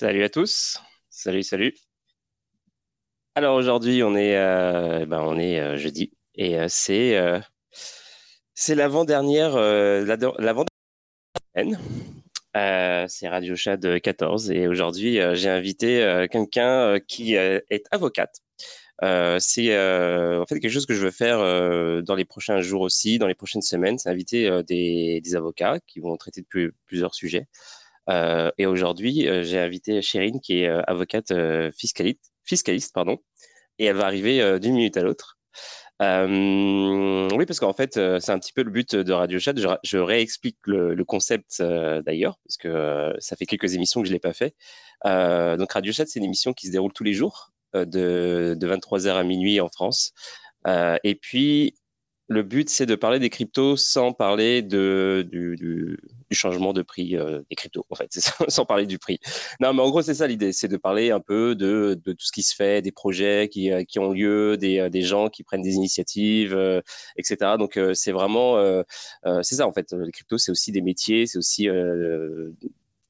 Salut à tous. Salut, salut. Alors aujourd'hui, on est, euh, ben, on est euh, jeudi et euh, c'est c'est l'avant-dernière l'avant c'est Radio Chad 14 et aujourd'hui j'ai invité quelqu'un qui est avocate. c'est en fait quelque chose que je veux faire dans les prochains jours aussi, dans les prochaines semaines, c'est inviter des, des, avocats qui vont traiter de plusieurs sujets. Euh, et aujourd'hui, euh, j'ai invité Chérine, qui est euh, avocate fiscaliste, fiscaliste, pardon, et elle va arriver d'une minute à l'autre. oui, parce qu'en fait, c'est un petit peu le but de Radio Chat. Je, réexplique le, concept d'ailleurs, parce que ça fait quelques émissions que je l'ai pas fait. donc Radio Chat, c'est une émission qui se déroule tous les jours de, de 23h à minuit en France. et puis, le but, c'est de parler des cryptos sans parler de, du, changement de prix euh, des cryptos, en fait, sans parler du prix. Non, mais en gros, c'est ça l'idée, c'est de parler un peu de, de, tout ce qui se fait, des projets qui, euh, qui ont lieu, des, euh, des gens qui prennent des initiatives, etc. Donc, c'est vraiment, c'est ça, en fait. Les cryptos, c'est aussi des métiers, c'est aussi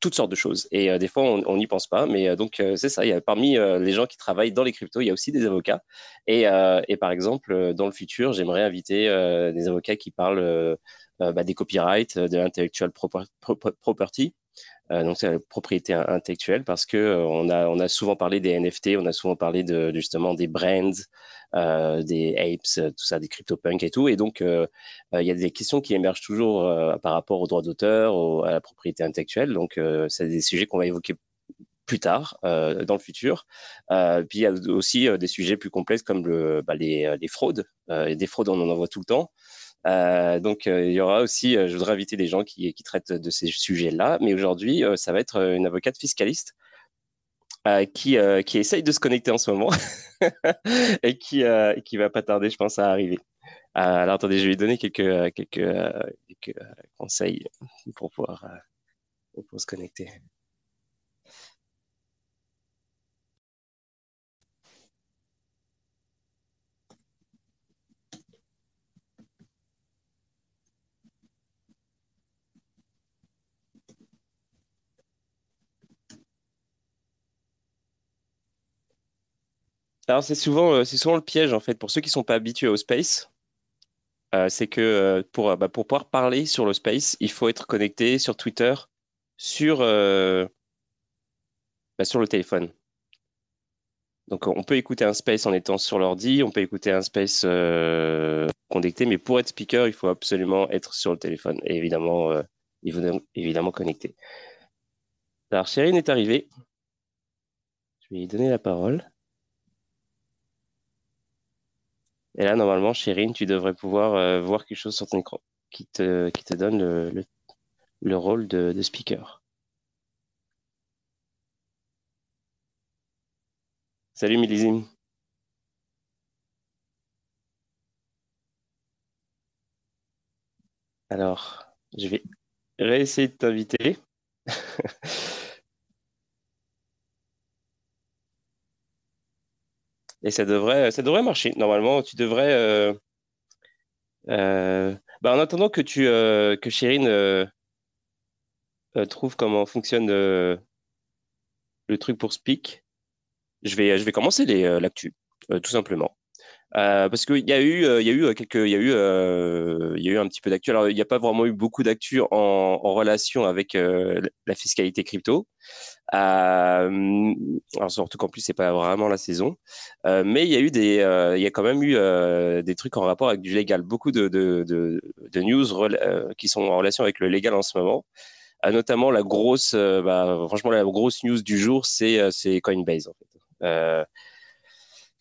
toutes sortes de choses. Et euh, des fois, on n'y pense pas. Mais euh, donc, euh, c'est ça. Il y a, parmi les gens qui travaillent dans les cryptos, il y a aussi des avocats. Et, et par exemple, dans le futur, j'aimerais inviter des avocats qui parlent bah, des copyrights, de l'intellectual property. Euh, donc c'est la propriété intellectuelle parce que euh, on a on a souvent parlé des NFT, on a souvent parlé de justement des brands, euh, des apes, tout ça, des CryptoPunks et tout. Et donc il y a des questions qui émergent toujours par rapport aux droits d'auteur, à la propriété intellectuelle. Donc c'est des sujets qu'on va évoquer plus tard, euh, dans le futur. Euh, puis il y a aussi des sujets plus complexes comme bah, les, les, fraudes. des fraudes, on en voit tout le temps. Euh, donc, euh, il y aura aussi, euh, je voudrais inviter des gens qui, traitent de ces sujets-là. Mais aujourd'hui, ça va être une avocate fiscaliste qui, qui essaye de se connecter en ce moment et qui, qui va pas tarder, je pense, à arriver. alors, attendez, je vais lui donner quelques, quelques, conseils pour pouvoir se connecter. Alors c'est souvent, euh, c'est souvent le piège en fait pour ceux qui sont pas habitués au space. euh, c'est que euh, pour, bah, pour pouvoir parler sur le space, il faut être connecté sur Twitter, sur, bah, sur le téléphone. Donc on peut écouter un space en étant sur l'ordi, on peut écouter un space connecté, mais pour être speaker, il faut absolument être sur le téléphone et évidemment, il faut évidemment connecter. Alors Chérine est arrivée. Je vais lui donner la parole. Et là, normalement, Chérine, tu devrais pouvoir euh, voir quelque chose sur ton écran qui te, qui te donne le, le, rôle de, speaker. Salut Milizim. Alors, je vais réessayer de t'inviter. Et ça devrait, ça devrait marcher. Normalement, tu devrais. Euh, euh, bah, en attendant que tu euh, que Chérine euh, euh, trouve comment fonctionne le truc pour Speak, je vais je vais commencer l'actu tout simplement. Euh, parce qu'il y a eu, il y a eu quelques, il y a eu, euh, y a eu un petit peu d'actu. Alors, il n'y a pas vraiment eu beaucoup d'actu en, relation avec euh, la fiscalité crypto. alors surtout qu'en plus c'est pas vraiment la saison, mais il y a eu des, il y a quand même eu des trucs en rapport avec du légal. Beaucoup de, news qui sont en relation avec le légal en ce moment. notamment la grosse, bah, franchement la grosse news du jour, c'est Coinbase.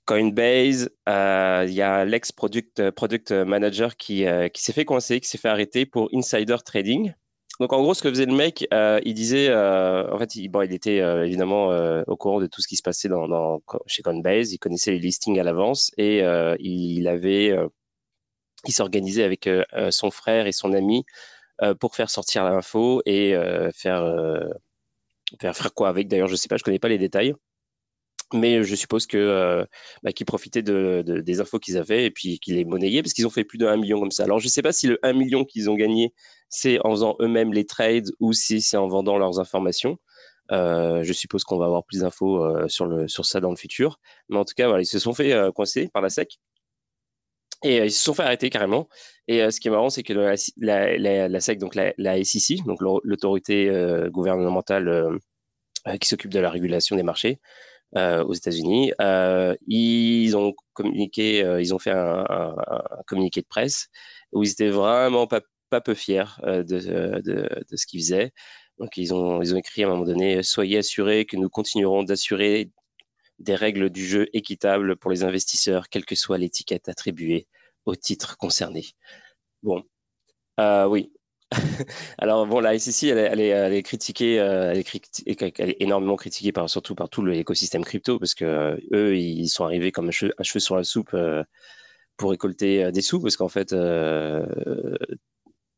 Coinbase, euh, il y a l'ex-product product manager qui, euh, qui s'est fait coincer, qui s'est fait arrêter pour insider trading. Donc en gros, ce que faisait le mec, euh, il disait, en fait, il, bon, il était évidemment au courant de tout ce qui se passait chez Coinbase, il connaissait les listings à l'avance et il avait, il s'organisait avec son frère et son ami pour faire sortir l'info et faire, faire faire quoi avec. D'ailleurs, je sais pas, je connais pas les détails mais je suppose que euh, bah, qu'ils profitaient de, de, des infos qu'ils avaient et puis qu'ils les monnayaient parce qu'ils ont fait plus de 1 million comme ça. Alors je sais pas si le 1 million qu'ils ont gagné c'est en faisant eux-mêmes les trades ou si c'est en vendant leurs informations. je suppose qu'on va avoir plus d'infos sur, le, sur ça dans le futur. Mais en tout cas, voilà, ils se sont fait coincer par la SEC. Et ils se sont fait arrêter carrément. Et ce qui est marrant, c'est que la, SEC, donc la, la SEC, donc l'autorité gouvernementale qui s'occupe de la régulation des marchés, euh, aux États-Unis. Euh, ils ont communiqué, euh, ils ont fait un, un, un, communiqué de presse où ils étaient vraiment pas, pas peu fiers de, de, de, ce qu'ils faisaient. Donc ils ont, ils ont écrit à un moment donné Soyez assurés que nous continuerons d'assurer des règles du jeu équitables pour les investisseurs, quelle que soit l'étiquette attribuée au titre concerné. Bon, euh, oui, Alors bon, la SEC, elle, est, critiquée, euh, elle, est énormément critiquée par surtout par tout l'écosystème crypto parce que euh, eux, ils sont arrivés comme un cheveu, sur la soupe euh, pour récolter des sous parce qu'en fait,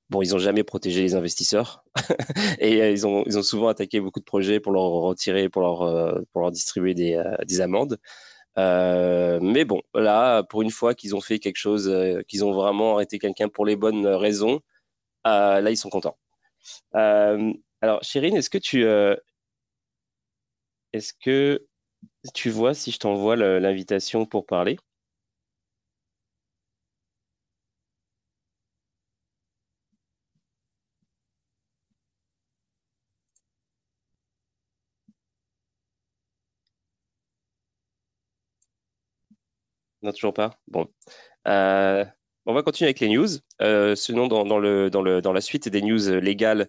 bon, ils ont jamais protégé les investisseurs et ils ont ils ont souvent attaqué beaucoup de projets pour leur retirer, pour leur pour leur distribuer des, des amendes. mais bon, là, pour une fois qu'ils ont fait quelque chose, qu'ils ont vraiment arrêté quelqu'un pour les bonnes raisons, euh, là, ils sont contents. Euh, alors, Chérine, est-ce que tu euh, est-ce que tu vois si je t'envoie l'invitation pour parler? Non, toujours pas? Bon. On va continuer avec les news. Euh, sinon, dans, le, dans, le, dans la suite des news légales,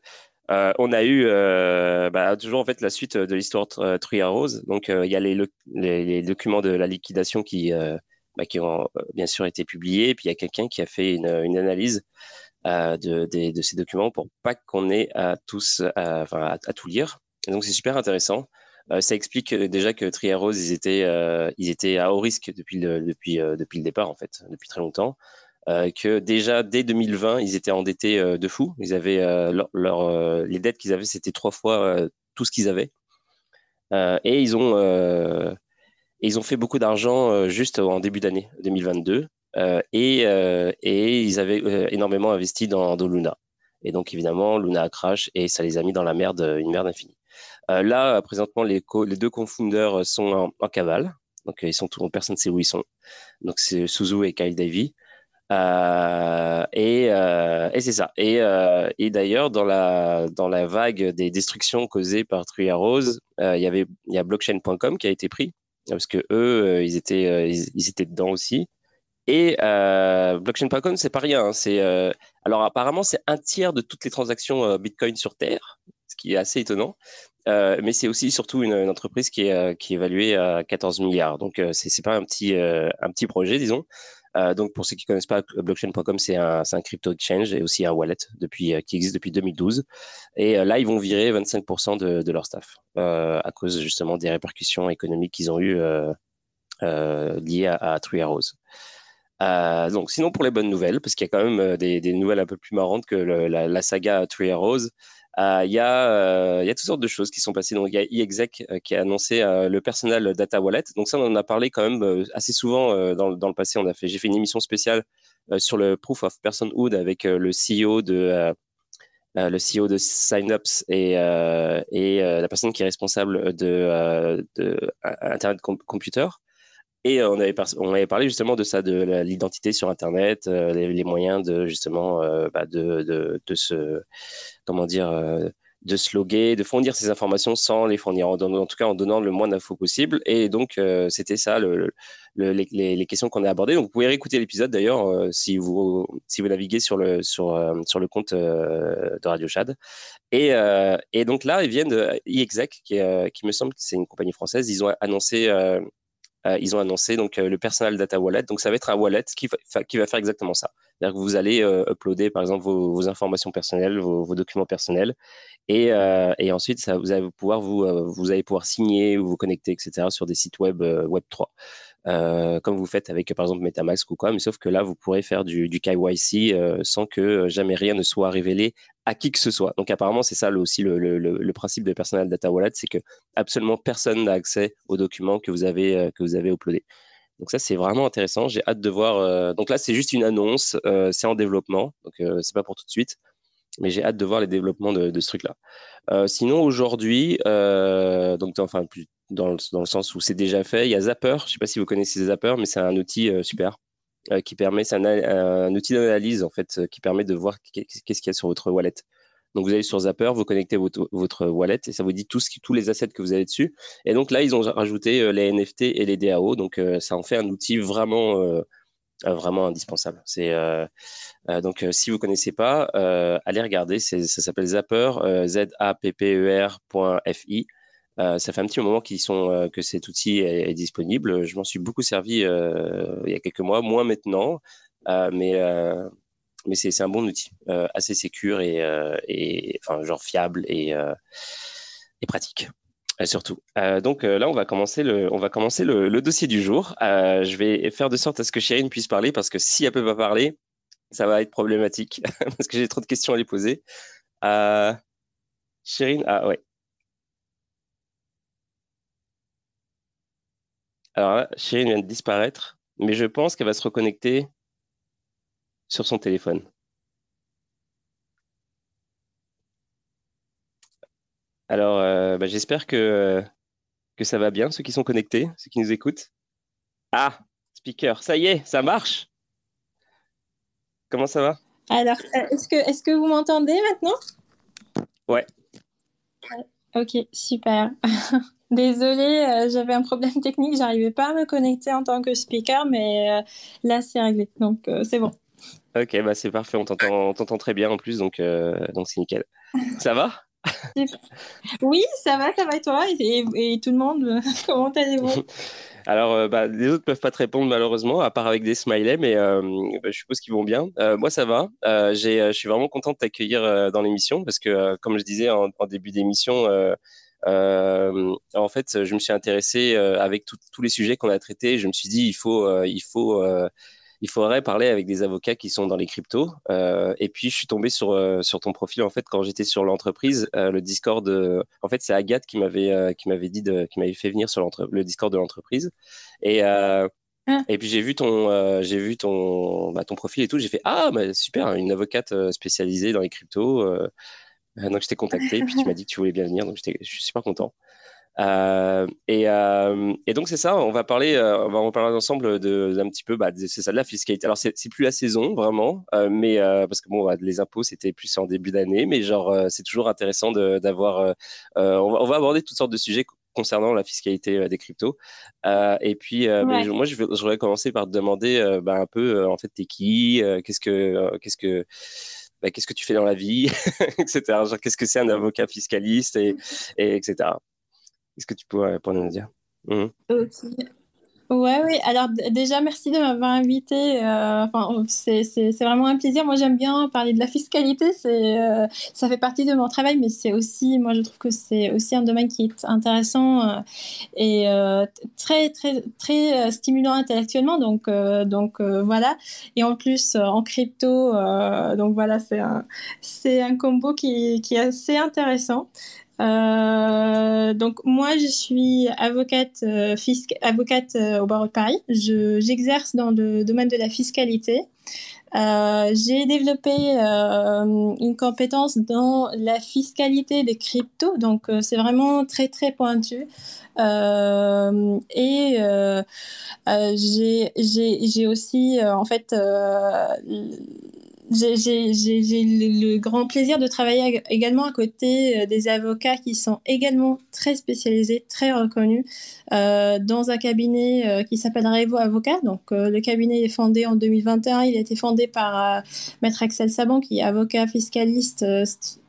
euh, on a eu euh, bah, toujours en fait la suite de l'histoire Three Arrows. Donc, il y a les, les, documents de la liquidation qui, bah, qui ont bien sûr été publiés. Puis il y a quelqu'un qui a fait une, analyse de, ces documents pour pas qu'on ait à tous, à, tout lire. donc, c'est super intéressant. ça explique déjà que Arrows, ils étaient, ils étaient à haut risque depuis le, depuis, depuis le départ, en fait, depuis très longtemps. Euh, que déjà dès 2020, ils étaient endettés euh, de fou. Ils avaient euh, leur, les dettes qu'ils avaient, c'était trois fois tout ce qu'ils avaient. et ils ont ils ont fait beaucoup d'argent juste en début d'année 2022. et, et ils avaient énormément investi dans, dans, Luna. Et donc évidemment, Luna a crash et ça les a mis dans la merde, une merde infinie. là, présentement, les, les deux confondeurs sont en, cavale. Donc ils sont tout, personne ne sait où ils sont. Donc c'est Suzu et Kyle Davy. Euh, et, euh, et c'est ça. Et, euh, d'ailleurs, dans la, vague des destructions causées par Three Arrows, il y il y a blockchain.com qui a été pris parce que eux, ils étaient ils, étaient dedans aussi. Et blockchain.com, c'est pas rien. Hein. c'est alors apparemment c'est un tiers de toutes les transactions Bitcoin sur Terre, ce qui est assez étonnant. mais c'est aussi surtout une, entreprise qui est, qui est évaluée à 14 milliards. Donc c'est pas un petit un petit projet, disons. Euh, donc, pour ceux qui ne connaissent pas, blockchain.com, c'est un, crypto exchange et aussi un wallet depuis, euh, qui existe depuis 2012. Et euh, là, ils vont virer 25% de, leur staff à cause justement des répercussions économiques qu'ils ont eues liées à, à Arrows. donc, sinon, pour les bonnes nouvelles, parce qu'il y a quand même des, nouvelles un peu plus marrantes que la, saga Three Arrows, il y, a, euh, y a toutes sortes de choses qui sont passées. Donc, il y a iExec euh, qui a annoncé le personnel data wallet. Donc, ça, on en a parlé quand même assez souvent dans, dans, le passé. On a fait, j'ai fait une émission spéciale sur le proof of personhood avec le CEO de le CEO de Signups et, et la personne qui est responsable de Internet Computer. Et on avait, on avait parlé justement de ça, de l'identité sur Internet, les, moyens de justement bah de, de, de, se comment dire, euh, de se loguer, de fournir ces informations sans les fournir, en, en tout cas en donnant le moins d'infos possible. Et donc, euh, c'était ça le, les, les, questions qu'on a abordées. Donc, vous pouvez réécouter l'épisode d'ailleurs euh, si, vous, si vous naviguez sur le, sur, sur le compte de Radio Chad. Et, et donc là, ils viennent de iExec, qui me semble que c'est une compagnie française. Ils ont annoncé ils ont annoncé donc le personal data wallet. Donc ça va être un wallet qui va faire exactement ça. C'est-à-dire que vous allez euh, uploader, par exemple, vos, informations personnelles, vos, documents personnels, et, euh, ensuite, vous allez pouvoir euh, signer ou vous connecter, etc., sur des sites web Web 3. comme vous faites avec par exemple MetaMask ou quoi, mais sauf que là vous pourrez faire du KYC sans que jamais rien ne soit révélé à qui que ce soit. Donc apparemment c'est ça aussi le, principe de Personal Data Wallet, c'est que absolument personne n'a accès aux documents que vous avez que vous avez uploadés. Donc ça, c'est vraiment intéressant. J'ai hâte de voir. Euh, donc là, c'est juste une annonce. Euh, c'est en développement, donc euh, c'est pas pour tout de suite. mais j'ai hâte de voir les développements de, ce truc-là. Euh, sinon, aujourd'hui, euh, donc enfin, plus dans le, dans le sens où c'est déjà fait, il y a Zapper. Je sais pas si vous connaissez Zapper, mais c'est un outil euh, qui permet, c'est un, outil d'analyse en fait, qui permet de voir qu'est-ce qu'il y a sur votre wallet. Donc vous allez sur Zapper, vous connectez votre, wallet et ça vous dit tous les assets que vous avez dessus. Et donc là, ils ont rajouté les NFT et les DAO. Donc ça en fait un outil vraiment euh, vraiment indispensable. Euh, euh, donc si vous connaissez pas, allez regarder. Ça s'appelle Zapper, z a p p e r.fi. ça fait un petit moment qu'ils sont que cet outil est, disponible. Je m'en suis beaucoup servi il y a quelques mois, moins maintenant, mais mais c'est un bon outil, assez sécure et, et enfin genre fiable et, et pratique. Euh, surtout. Euh, donc euh, là, on va commencer le, on va commencer le, dossier du jour. je vais faire de sorte à ce que Chérine puisse parler parce que si elle peut pas parler, ça va être problématique parce que j'ai trop de questions à lui poser. Chérine, ah ouais. Alors là, Chérine vient de disparaître, mais je pense qu'elle va se reconnecter sur son téléphone. Alors, euh, bah, j'espère que, que ça va bien, ceux qui sont connectés, ceux qui nous écoutent. Ah, speaker, ça y est, ça marche. Comment ça va? Alors, euh, est-ce que, est que vous m'entendez maintenant? Ouais. Ok, super. Désolée, euh, j'avais un problème technique, j'arrivais pas à me connecter en tant que speaker, mais là c'est réglé, donc c'est bon. Ok, bah c'est parfait, on t'entend très bien en plus, donc donc c'est nickel. Ça va? Oui, ça va, ça va et toi? Et, tout le monde, comment allez-vous? Alors, euh, bah, les autres peuvent pas te répondre malheureusement, à part avec des smileys, mais euh, bah, je suppose qu'ils vont bien. Euh, moi, ça va. je suis vraiment content de t'accueillir dans l'émission parce que, comme je disais en, début d'émission, en fait, je me suis intéressé avec tous les sujets qu'on a traités. Je me suis dit, il faut, il faut il faudrait parler avec des avocats qui sont dans les cryptos. Euh, et puis, je suis tombé sur, euh, sur ton profil, en fait, quand j'étais sur l'entreprise, euh, le Discord. en fait, c'est Agathe qui m'avait qui m'avait dit de, qui m'avait fait venir sur le Discord de l'entreprise. Et ah. et puis j'ai vu ton j'ai vu ton bah, ton profil et tout. J'ai fait ah bah, super, une avocate spécialisée dans les cryptos. Donc je t'ai contacté, et puis tu m'as dit que tu voulais bien venir. Donc je suis super content. Euh, et, euh, et, donc c'est ça, on va parler, euh, on va en parler ensemble d'un petit peu, bah, c'est ça de la fiscalité. Alors c'est, plus la saison vraiment, mais parce que bon, les impôts c'était plus en début d'année, mais genre c'est toujours intéressant d'avoir. On va, on, va, aborder toutes sortes de sujets concernant la fiscalité des cryptos. et puis moi je, voudrais commencer par te demander bah, un peu en fait t'es qui, qu'est-ce que qu'est-ce que bah, qu'est-ce que tu fais dans la vie, etc. Genre, qu'est-ce que c'est un avocat fiscaliste et, et etc. Est-ce que tu pourrais nous dire? Mmh. Ouais, oui. Alors déjà, merci de m'avoir invité. Euh, enfin, c'est vraiment un plaisir. Moi, j'aime bien parler de la fiscalité. Euh, ça fait partie de mon travail, mais c'est aussi, moi, je trouve que c'est aussi un domaine qui est intéressant euh, et très, très, très stimulant intellectuellement. Donc, donc voilà. Et en plus, en crypto, donc voilà, c'est un, un combo qui, qui est assez intéressant. Euh, donc moi, je suis avocate, euh, avocate euh, au barreau de Paris. J'exerce dans le domaine de la fiscalité. J'ai développé une compétence dans la fiscalité des cryptos, donc c'est vraiment très très pointu. et j'ai aussi en fait j'ai le, grand plaisir de travailler également à côté euh, des avocats qui sont également très spécialisés, très reconnus, euh, dans un cabinet euh, qui s'appelle Revo Avocat. Donc, le cabinet est fondé en 2021. Il a été fondé par Maître Axel Saban, qui est avocat fiscaliste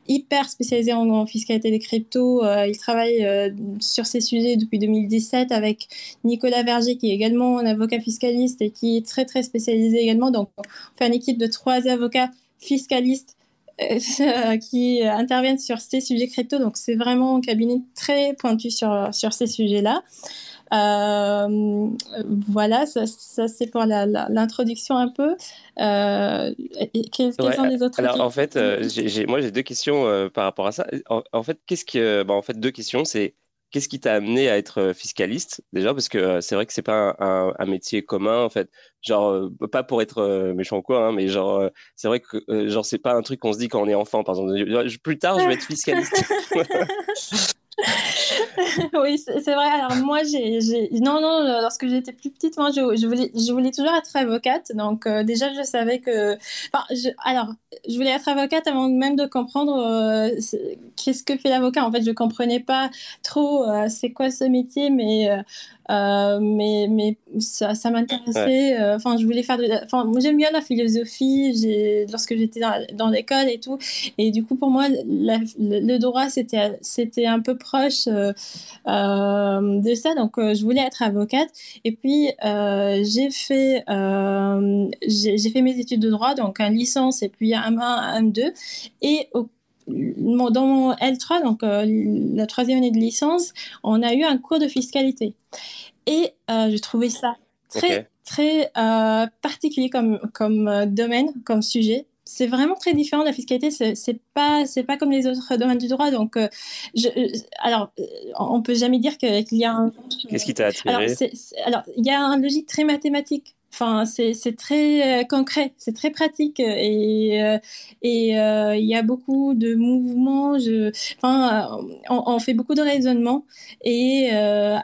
hyper spécialisé en, fiscalité des cryptos. Euh, il travaille euh, sur ces sujets depuis 2017 avec Nicolas Verger, qui est également un avocat fiscaliste et qui est très, très spécialisé également. Donc, on fait une équipe de trois avocats fiscalistes euh, qui interviennent sur ces sujets crypto. Donc, c'est vraiment un cabinet très pointu sur, sur ces sujets-là. Euh, voilà, ça, c'est pour l'introduction un peu. Euh, quelles, sont les autres Alors, en fait, euh, moi, j'ai deux questions par rapport à ça. En, fait, qu'est-ce que. Bah, en fait, deux questions. C'est qu'est-ce qui t'a amené à être fiscaliste déjà? Parce que c'est vrai que c'est pas un, un, métier commun en fait. Genre, pas pour être méchant quoi, hein, mais genre, c'est vrai que genre c'est pas un truc qu'on se dit quand on est enfant. Par exemple, plus tard, je vais être fiscaliste. oui, c'est vrai. Alors moi, j'ai, non, non, lorsque j'étais plus petite, moi, je, voulais, je voulais toujours être avocate. Donc euh, déjà, je savais que, enfin, je... alors, je voulais être avocate avant même de comprendre euh, qu'est-ce que fait l'avocat. En fait, je comprenais pas trop euh, c'est quoi ce métier, mais euh, mais, mais ça, ça m'intéressait. Euh, enfin, je voulais faire de. Enfin, moi, j'aime bien la philosophie lorsque j'étais dans, dans l'école et tout. Et du coup, pour moi, le, droit, c'était, c'était un peu proche euh, de ça. Donc, je voulais être avocate. Et puis, j'ai fait, j'ai, fait mes études de droit, donc un licence et puis un 1, un 2. Et au dans mon L3, donc la troisième année de licence, on a eu un cours de fiscalité. Et euh, je trouvais ça très, très euh, particulier comme, comme euh, domaine, comme sujet. C'est vraiment très différent de la fiscalité. C'est pas, c'est pas comme les autres domaines du droit. Donc, je, alors, on peut jamais dire qu'il y a un. Qu'est-ce qui t'a attiré? alors, il y a une logique très mathématique. Enfin, c'est très concret, c'est très pratique et et il y a beaucoup de mouvements. Enfin, on, on, fait beaucoup de raisonnements et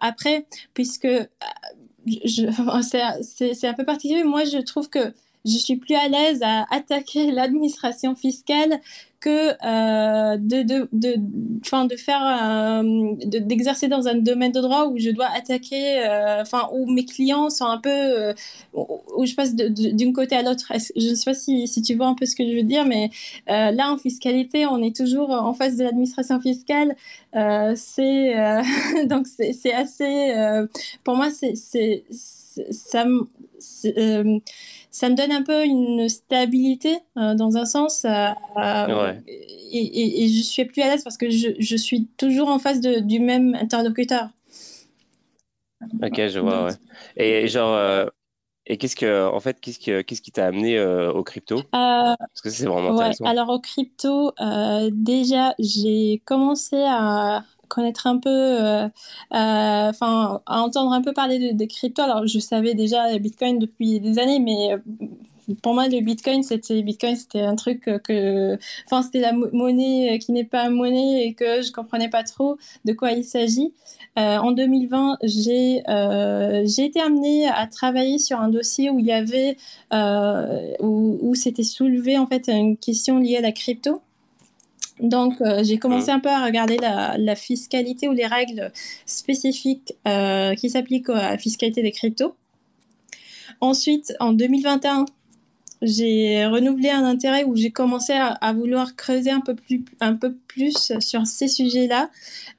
après, puisque c'est un peu particulier, moi je trouve que je suis plus à l'aise à attaquer l'administration fiscale que euh, de, de, de, de faire, euh, d'exercer dans un domaine de droit où je dois attaquer, euh, enfin, où mes clients sont un peu, euh, où je passe d'un côté à l'autre. Je ne sais pas si, si, tu vois un peu ce que je veux dire, mais là, en fiscalité, on est toujours en face de l'administration fiscale. c'est donc c'est assez, pour moi, c'est ça ça me donne un peu une stabilité euh, dans un sens. Euh, euh, et, et, je suis plus à l'aise parce que je, je, suis toujours en face de, du même interlocuteur. Ok, je vois, ouais. Et genre, et qu'est-ce que, en fait, qu'est-ce, que, qu'est-ce qui t'a amené au crypto Parce que c'est vraiment intéressant. alors, au crypto, déjà, j'ai commencé à, connaître un peu, euh, euh, enfin, à entendre un peu parler des cryptos. Alors, je savais déjà Bitcoin depuis des années, mais euh, pour moi, le Bitcoin, c'était Bitcoin, c'était un truc que, enfin, c'était la monnaie qui n'est pas monnaie et que je comprenais pas trop de quoi il s'agit. en 2020, j'ai j'ai été amenée à travailler sur un dossier où il y avait où, où s'était soulevé en fait une question liée à la crypto. Donc, euh, j'ai commencé mmh. un peu à regarder la, fiscalité ou les règles spécifiques euh, qui s'appliquent à la fiscalité des cryptos. Ensuite, en 2021, j'ai renouvelé un intérêt où j'ai commencé à, vouloir creuser un peu plus, un peu plus sur ces sujets-là,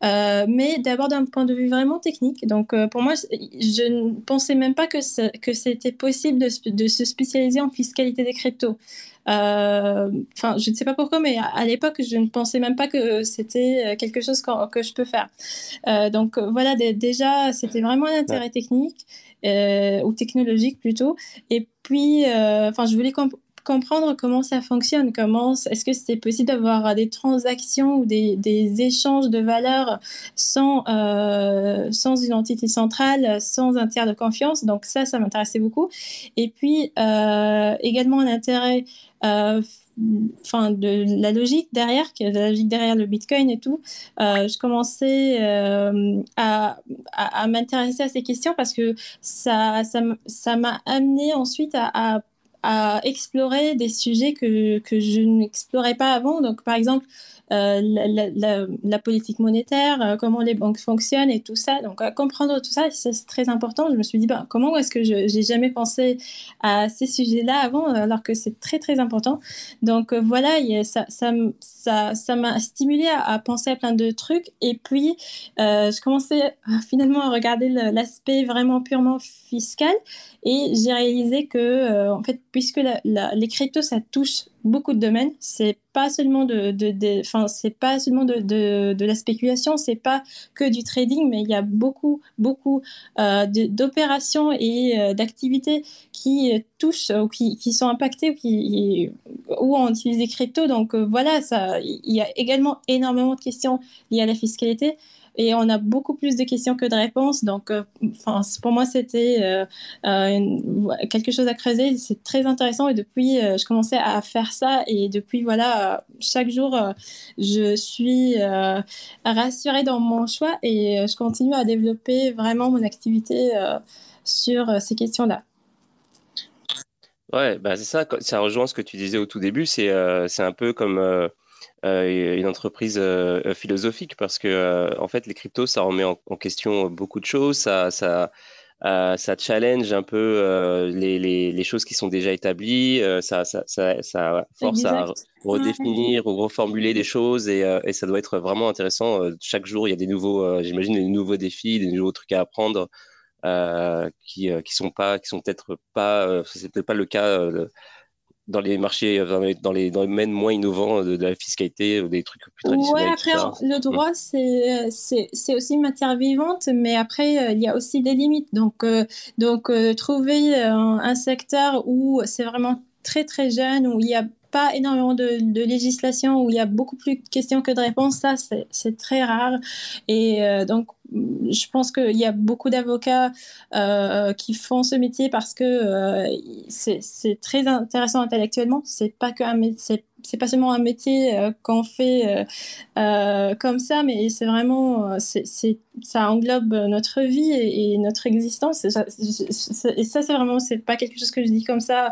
euh, mais d'abord d'un point de vue vraiment technique. Donc, pour moi, je ne pensais même pas que, c'était possible de, de, se spécialiser en fiscalité des cryptos. Euh, enfin, je ne sais pas pourquoi, mais à, l'époque, je ne pensais même pas que c'était euh, quelque chose que, je peux faire. Euh, donc voilà, déjà, c'était vraiment un intérêt technique ou technologique plutôt. Et puis, enfin, je voulais comprendre comment ça fonctionne, comment est-ce que c'est possible d'avoir des transactions ou des, des, échanges de valeurs sans, euh, sans une entité centrale, sans un tiers de confiance? Donc ça, ça m'intéressait beaucoup. Et puis euh, également un intérêt euh, enfin de la logique derrière, la logique derrière le Bitcoin et tout, euh, je commençais euh, à, m'intéresser à ces questions parce que ça, ça, m'a amené ensuite à, à à explorer des sujets que, que je n'explorais pas avant. Donc, par exemple, euh, la, politique monétaire, euh, comment les banques fonctionnent et tout ça. Donc, comprendre tout ça, c'est très important. Je me suis dit, bah, comment est-ce que je n'ai jamais pensé à ces sujets-là avant, alors que c'est très, très important. Donc, euh, voilà, ça, ça, ça, ça m'a stimulé à, penser à plein de trucs. Et puis, je commençais finalement à regarder l'aspect vraiment purement fiscal. Et j'ai réalisé que, en fait, puisque les cryptos, ça touche beaucoup de domaines. C'est pas seulement de, de, c'est pas seulement de, la spéculation, c'est pas que du trading, mais il y a beaucoup, beaucoup euh, d'opérations et euh, d'activités qui touchent ou qui, sont impactées ou qui, où on utilise des cryptos. Donc euh, voilà, ça, il y a également énormément de questions liées à la fiscalité et on a beaucoup plus de questions que de réponses. Donc, enfin, pour moi, c'était quelque chose à creuser. C'est très intéressant et depuis, je commençais à faire ça et depuis, voilà, chaque jour, je suis rassurée dans mon choix et je continue à développer vraiment mon activité sur ces questions-là. Ouais, bah c'est ça, ça rejoint ce que tu disais au tout début, c'est euh, un peu comme euh, euh, une entreprise philosophique parce que en fait les cryptos ça remet en, question beaucoup de choses, ça ça ça challenge un peu les, les, les choses qui sont déjà établies, ça, ça, ça, force à redéfinir ou reformuler des choses et, et ça doit être vraiment intéressant. Chaque jour il y a des nouveaux, j'imagine des nouveaux défis, des nouveaux trucs à apprendre. Euh, qui euh, qui sont pas qui sont peut-être pas euh, c'est peut-être pas le cas dans les marchés, dans les, dans les, domaines moins innovants de, la fiscalité, des trucs plus traditionnels. Oui, après, le droit, c'est, c'est, aussi une matière vivante, mais après, il y a aussi des limites. Donc, donc trouver un, secteur où c'est vraiment très, très jeune, où il n'y a pas énormément de, législation, où il y a beaucoup plus de questions que de réponses, ça, c'est, très rare. Et donc, je pense qu'il y a beaucoup d'avocats euh, qui font ce métier parce que euh, c'est très intéressant intellectuellement. C'est pas que c'est pas seulement un métier euh, qu'on fait euh, euh, comme ça, mais c'est vraiment, c'est, ça englobe notre vie et, notre existence. Et ça, c'est vraiment, c'est pas quelque chose que je dis comme ça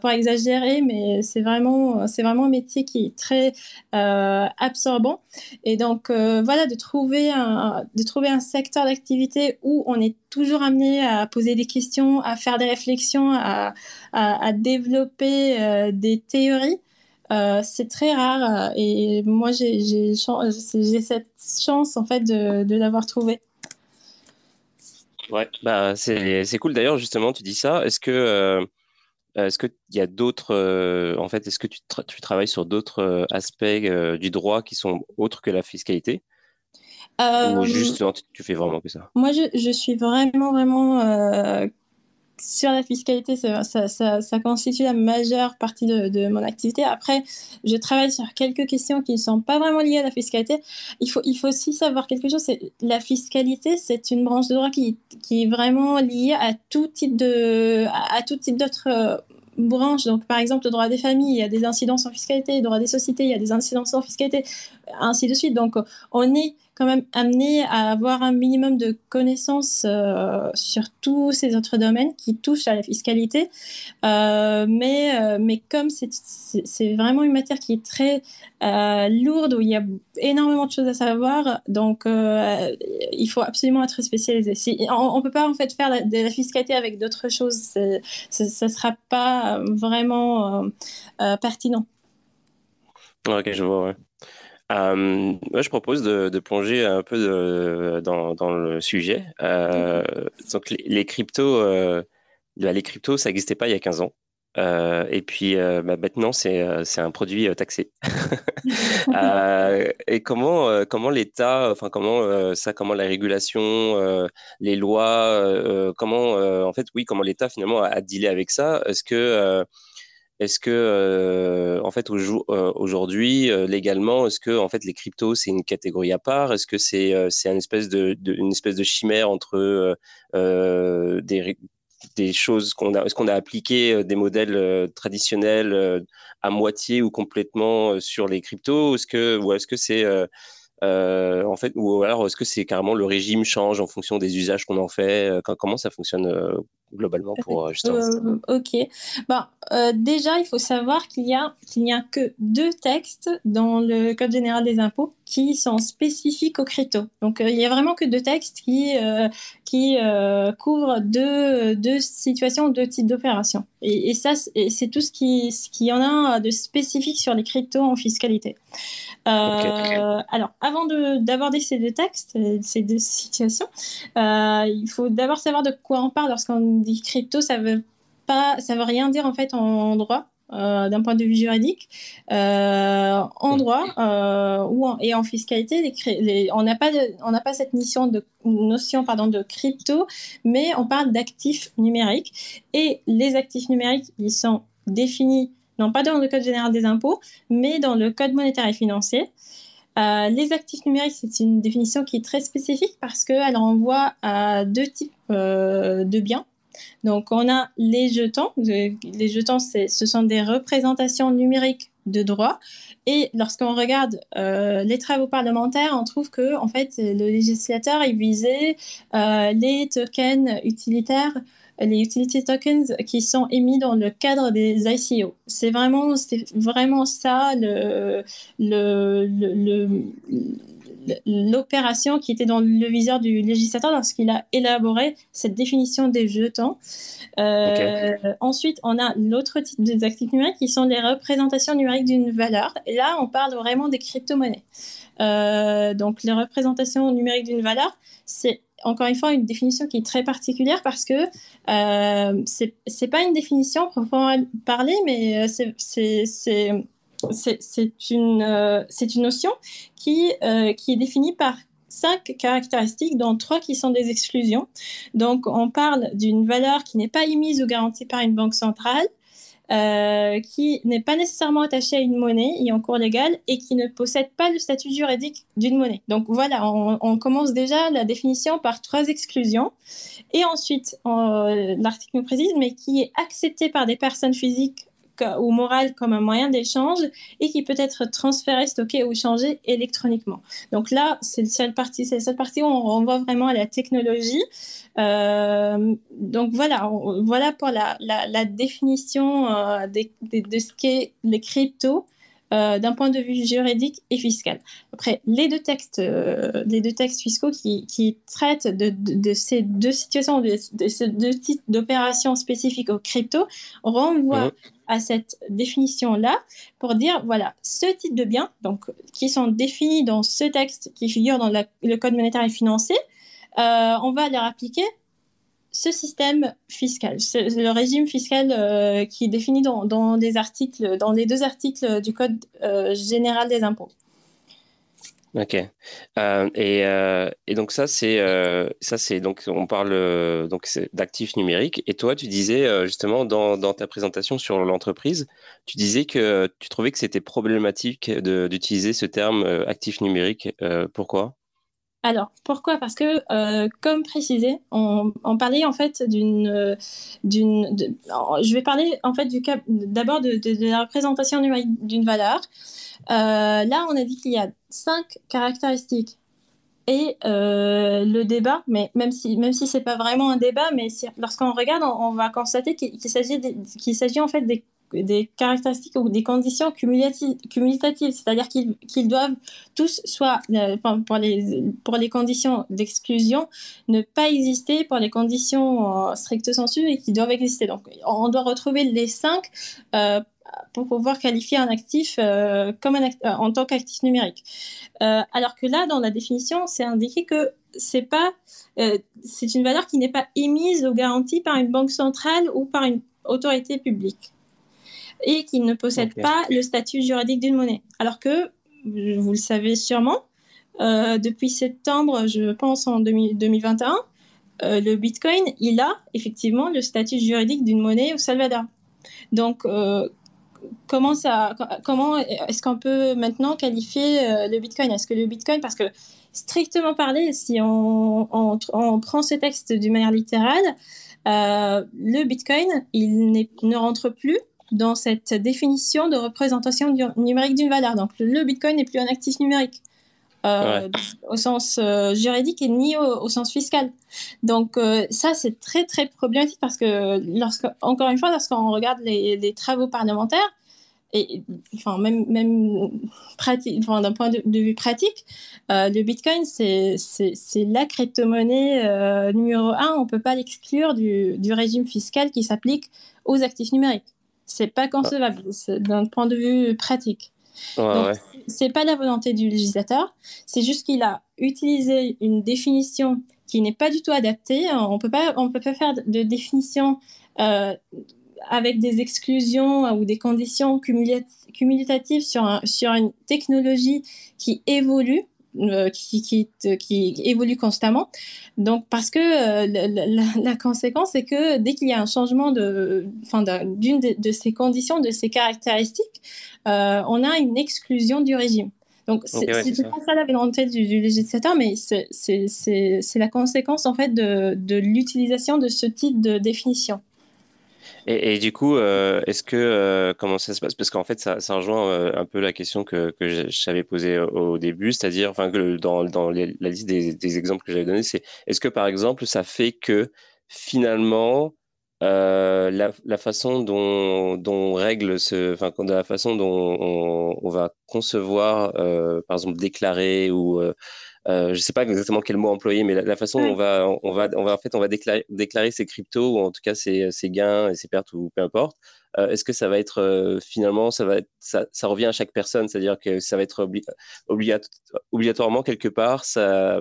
pour exagérer, mais c'est vraiment, c'est vraiment un métier qui est très absorbant. Et donc, voilà, de trouver un, de trouver un secteur d'activité où on est toujours amené à poser des questions, à faire des réflexions, à, à développer des théories. Euh, c'est très rare euh, et moi j'ai cette chance en fait de, de l'avoir trouvé. Ouais, bah c'est cool d'ailleurs justement tu dis ça. Est-ce que euh, est-ce qu'il y a d'autres en fait est-ce que tu, tu, travailles sur d'autres aspects du droit qui sont autres que la fiscalité? Ou juste tu fais vraiment que ça? Moi je, je suis vraiment vraiment sur la fiscalité, ça, constitue la majeure partie de, de, mon activité. Après, je travaille sur quelques questions qui ne sont pas vraiment liées à la fiscalité. Il faut, il faut aussi savoir quelque chose, c'est la fiscalité, c'est une branche de droit qui, qui est vraiment liée à tout type de, à, tout type d'autres euh, branches. Donc, par exemple, le droit des familles, il y a des incidences en fiscalité, le droit des sociétés, il y a des incidences en fiscalité, ainsi de suite. Donc, on est quand même amené à avoir un minimum de connaissances euh, sur tous ces autres domaines qui touchent à la fiscalité. Euh, mais, euh, mais comme c'est vraiment une matière qui est très lourde, où il y a énormément de choses à savoir, donc il faut absolument être spécialisé. Si, on ne peut pas en fait faire de la fiscalité avec d'autres choses, ça ne sera pas vraiment pertinent. Ok, je vois. Euh, moi, je propose de, plonger un peu dans, le sujet. Euh, donc, les, les cryptos, euh, bah, les cryptos, ça n'existait pas il y a 15 ans. Euh, et puis euh, bah, maintenant, c'est un produit taxé. et comment, comment l'État, enfin comment ça, comment la régulation, les lois, comment en fait, oui, comment l'État finalement a, a dealé avec ça? Est-ce que est-ce que, euh, en fait, euh, aujourd'hui, euh, légalement, est-ce que, en fait, les cryptos c'est une catégorie à part? Est-ce que c'est c'est une espèce de, une espèce de chimère entre des des choses qu'on a, est-ce qu'on a appliqué des modèles traditionnels à moitié ou complètement sur les cryptos? Est-ce que, ou est-ce que c'est euh, en fait, ou alors est-ce que c'est carrément le régime change en fonction des usages qu'on en fait? Comment ça fonctionne globalement pour euh, Ok. Bon, déjà, il faut savoir qu'il y a qu'il n'y a que deux textes dans le Code général des impôts qui sont spécifiques aux crypto. Donc, il y a vraiment que deux textes qui qui couvrent deux deux situations, deux types d'opérations. Et, et, ça, c'est tout ce qui ce qui en a de spécifique sur les cryptos en fiscalité. Euh, alors, avant d'aborder ces deux textes, euh, ces deux situations, euh, il faut d'abord savoir de quoi on parle. Lorsqu'on dit crypto, ça veut pas, ça veut rien dire en fait en droit. d'un point de vue juridique, en droit ou et en fiscalité, on n'a pas on n'a pas cette notion de notion pardon de crypto, mais on parle d'actifs numériques et les actifs numériques ils sont définis non pas dans le Code général des impôts, mais dans le Code monétaire et financier. les actifs numériques, c'est une définition qui est très spécifique parce qu'elle renvoie à deux types de biens. Donc, on a les jetons. Les jetons, ce sont des représentations numériques de droits. Et lorsqu'on regarde euh, les travaux parlementaires, on trouve que en fait le législateur il visait euh, les tokens utilitaires, les utility tokens qui sont émis dans le cadre des ICO. C'est vraiment, vraiment ça le, le, le, l'opération qui était dans le viseur du législateur lorsqu'il a élaboré cette définition des jetons. Euh, ensuite, on a l'autre type des actifs numériques qui sont les représentations numériques d'une valeur. Et là, on parle vraiment des crypto-monnaies. Euh, donc, les représentations numériques d'une valeur, c'est encore une fois une définition qui est très particulière parce que euh, c'est pas une définition proprement parler, mais euh, c'est c'est une, euh, notion qui, euh, qui est définie par cinq caractéristiques, dont trois qui sont des exclusions. Donc, on parle d'une valeur qui n'est pas émise ou garantie par une banque centrale, euh, qui n'est pas nécessairement attachée à une monnaie et en cours légal et qui ne possède pas le statut juridique d'une monnaie. Donc voilà, on, commence déjà la définition par trois exclusions. Et ensuite, l'article nous précise, mais qui est accepté par des personnes physiques ou morale comme un moyen d'échange et qui peut être transféré, stocké ou changé électroniquement. Donc là, c'est la seule partie, c'est la seule partie où on voit vraiment à la technologie. Euh, donc voilà, voilà pour la, la, définition euh, de ce qu'est les cryptos. Euh, d'un point de vue juridique et fiscal. Après, les deux textes, les deux textes fiscaux qui, qui traitent de, de, ces deux situations, de, ces deux types d'opérations spécifiques aux cryptos, renvoient à cette définition-là pour dire, voilà, ce type de biens, donc, qui sont définis dans ce texte qui figure dans le Code monétaire et financier, euh, on va leur appliquer ce système fiscal, le régime fiscal euh, qui est défini dans, les deux articles du Code euh, général des impôts. Ok. Euh, et, donc ça c'est ça c'est donc on parle donc d'actifs numériques et toi tu disais justement dans, dans, ta présentation sur l'entreprise tu disais que tu trouvais que c'était problématique d'utiliser ce terme actif numérique pourquoi? Alors, pourquoi? Parce que, comme précisé, on, parlait en fait d'une, d'une, je vais parler en fait d'abord de, la représentation d'une valeur. Euh, là, on a dit qu'il y a cinq caractéristiques. Et euh, le débat, mais même si, même si ce n'est pas vraiment un débat, mais lorsqu'on regarde, on, va constater qu'il s'agit qu'il s'agit en fait des, des, caractéristiques ou des conditions cumulatives, c'est-à-dire qu'ils doivent tous, soit euh, pour, les, conditions d'exclusion, ne pas exister pour les conditions euh, strictes sensu et qui doivent exister. Donc, on doit retrouver les cinq euh, pour pouvoir qualifier un actif comme en tant qu'actif numérique. Alors que là, dans la définition, c'est indiqué que c'est une valeur qui n'est pas émise ou garantie par une banque centrale ou par une autorité publique et qui ne possède pas le statut juridique d'une monnaie. Alors que, vous le savez sûrement, depuis septembre, je pense en 2021, le Bitcoin, il a effectivement le statut juridique d'une monnaie au Salvador. Donc, comment ça, comment est-ce qu'on peut maintenant qualifier euh, le Bitcoin? Est-ce que le Bitcoin, parce que strictement parlé, si on, on, prend ce texte d'une manière littérale, euh, le Bitcoin, il ne rentre plus dans cette définition de représentation numérique d'une valeur. Donc le Bitcoin n'est plus un actif numérique. Euh, au sens juridique et ni au, sens fiscal. Donc ça, c'est très très problématique parce que, lorsque, encore une fois, lorsqu'on regarde les, les, travaux parlementaires, et enfin même même pratique enfin, d'un point de, vue pratique euh, le bitcoin c'est c'est la crypto-monnaie euh, numéro un on peut pas l'exclure du, du régime fiscal qui s'applique aux actifs numériques c'est pas concevable d'un point de vue pratique. Ouais, c'est pas la volonté du législateur c'est juste qu'il a utilisé une définition qui n'est pas du tout adaptée. On peut pas on peut pas faire de définition euh, avec des exclusions ou des conditions cumulatives sur, sur une technologie qui évolue, qui, qui, qui, évolue constamment. Donc, parce que euh, la, conséquence, c'est que dès qu'il y a un changement de, enfin, d'une de, ces conditions, de ces caractéristiques, euh, on a une exclusion du régime. Donc, c'est pas ça la volonté du, du législateur, mais c'est la conséquence en fait de, de l'utilisation de ce type de définition. Et, du coup, euh, est-ce que euh, comment ça se passe? Parce qu'en fait, ça, rejoint euh, un peu la question que, que j'avais posée au, début, c'est-à-dire, enfin, dans, la liste des, exemples que j'avais donnés, c'est est-ce que par exemple, ça fait que finalement, la, façon dont, on règle ce, enfin, la façon dont on, on va concevoir, par exemple, déclarer ou euh, je ne sais pas exactement quel mot employer, mais la, façon dont on va, on va, on va, en fait, on va déclarer, déclarer ses cryptos ou en tout cas ses, ses gains et ses pertes ou peu importe. Euh, est-ce que ça va être euh, finalement, ça va être, ça, ça, revient à chaque personne, c'est-à-dire que ça va être obligatoirement quelque part, ça,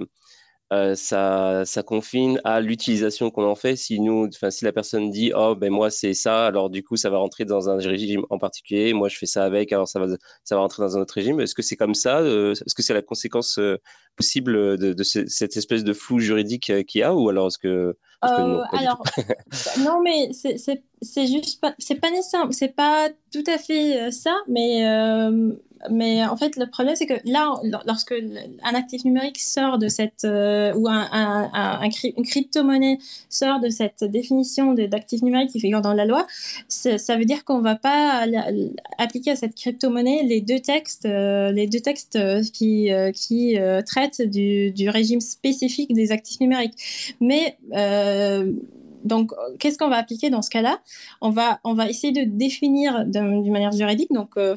euh, ça, ça confine à l'utilisation qu'on en fait. Si nous, enfin, si la personne dit, oh, ben moi c'est ça, alors du coup ça va rentrer dans un régime en particulier. Moi je fais ça avec, alors ça va, ça va rentrer dans un autre régime. Est-ce que c'est comme ça euh, Est-ce que c'est la conséquence euh, possible de, de cette espèce de flou juridique qu'il y a, ou alors est-ce que, non, alors, non, mais c'est juste pas, c'est pas nécessaire, c'est pas tout à fait ça, mais mais en fait, le problème, c'est que là, lorsque un actif numérique sort de cette, euh, ou un, un, un, une crypto-monnaie sort de cette définition d'actif numérique qui figure dans la loi, ça veut dire qu'on ne va pas appliquer à cette crypto-monnaie les deux textes, euh, les deux textes euh, qui, qui traitent du, du, régime spécifique des actifs numériques. Mais donc, qu'est-ce qu'on va appliquer dans ce cas-là? On va, on va essayer de définir d'une manière juridique, donc euh,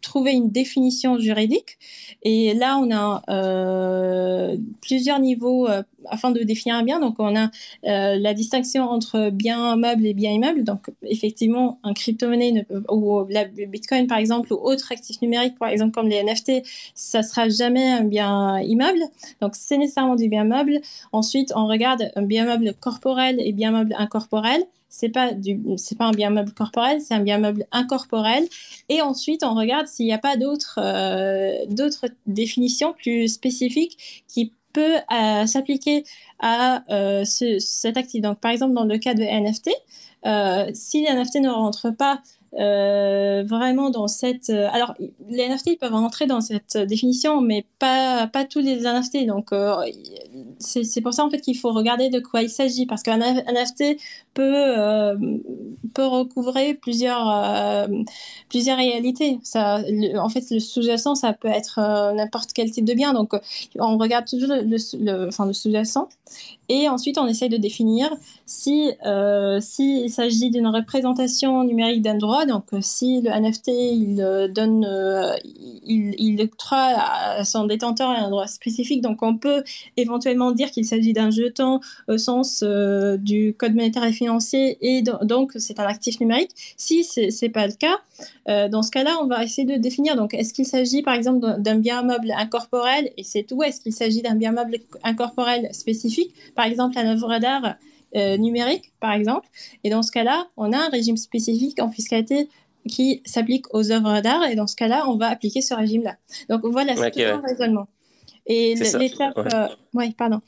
trouver une définition juridique. Et là, on a euh, plusieurs niveaux euh, afin de définir un bien. Donc, on a la distinction entre bien meuble et bien immeuble. Donc, effectivement, un crypto-monnaie ou la Bitcoin, par exemple, ou autre actif numérique, par exemple, comme les NFT, ça sera jamais un bien immeuble. Donc, c'est nécessairement du bien meuble. Ensuite, on regarde un bien meuble corporel et bien meuble incorporel c'est pas du c'est pas un bien meuble corporel c'est un bien meuble incorporel et ensuite on regarde s'il n'y a pas d'autres euh, d'autres définitions plus spécifiques qui peut euh, s'appliquer à euh, ce, cet actif donc par exemple dans le cas de NFT si les NFT ne rentrent pas euh, vraiment dans cette. Euh, alors, les NFT peuvent rentrer dans cette définition, mais pas, pas tous les NFT. Donc, euh, c'est pour ça en fait qu'il faut regarder de quoi il s'agit, parce qu'un NFT peut, peut recouvrer plusieurs, plusieurs réalités. Ça, en fait, le sous-jacent, ça peut être n'importe quel type de bien. Donc, on regarde toujours le, enfin, le sous-jacent. Et ensuite, on essaye de définir si s'il s'agit d'une représentation numérique d'un droit donc, euh, si le NFT, il euh, donne, euh, il, il octroie à son détenteur un droit spécifique, donc on peut éventuellement dire qu'il s'agit d'un jeton au sens du code monétaire et financier, et donc c'est un actif numérique. Si c'est n'est pas le cas, dans ce cas-là, on va essayer de définir. Donc, est-ce qu'il s'agit par exemple d'un bien meuble incorporel? Et c'est tout Est-ce qu'il s'agit d'un bien meuble incorporel spécifique, par exemple un œuvre d'art euh, numérique, par exemple. Et dans ce cas-là, on a un régime spécifique en fiscalité qui s'applique aux œuvres d'art. Et dans ce cas-là, on va appliquer ce régime-là. Donc voilà, c'est tout un raisonnement. Et l'étape... Euh, oui, pardon.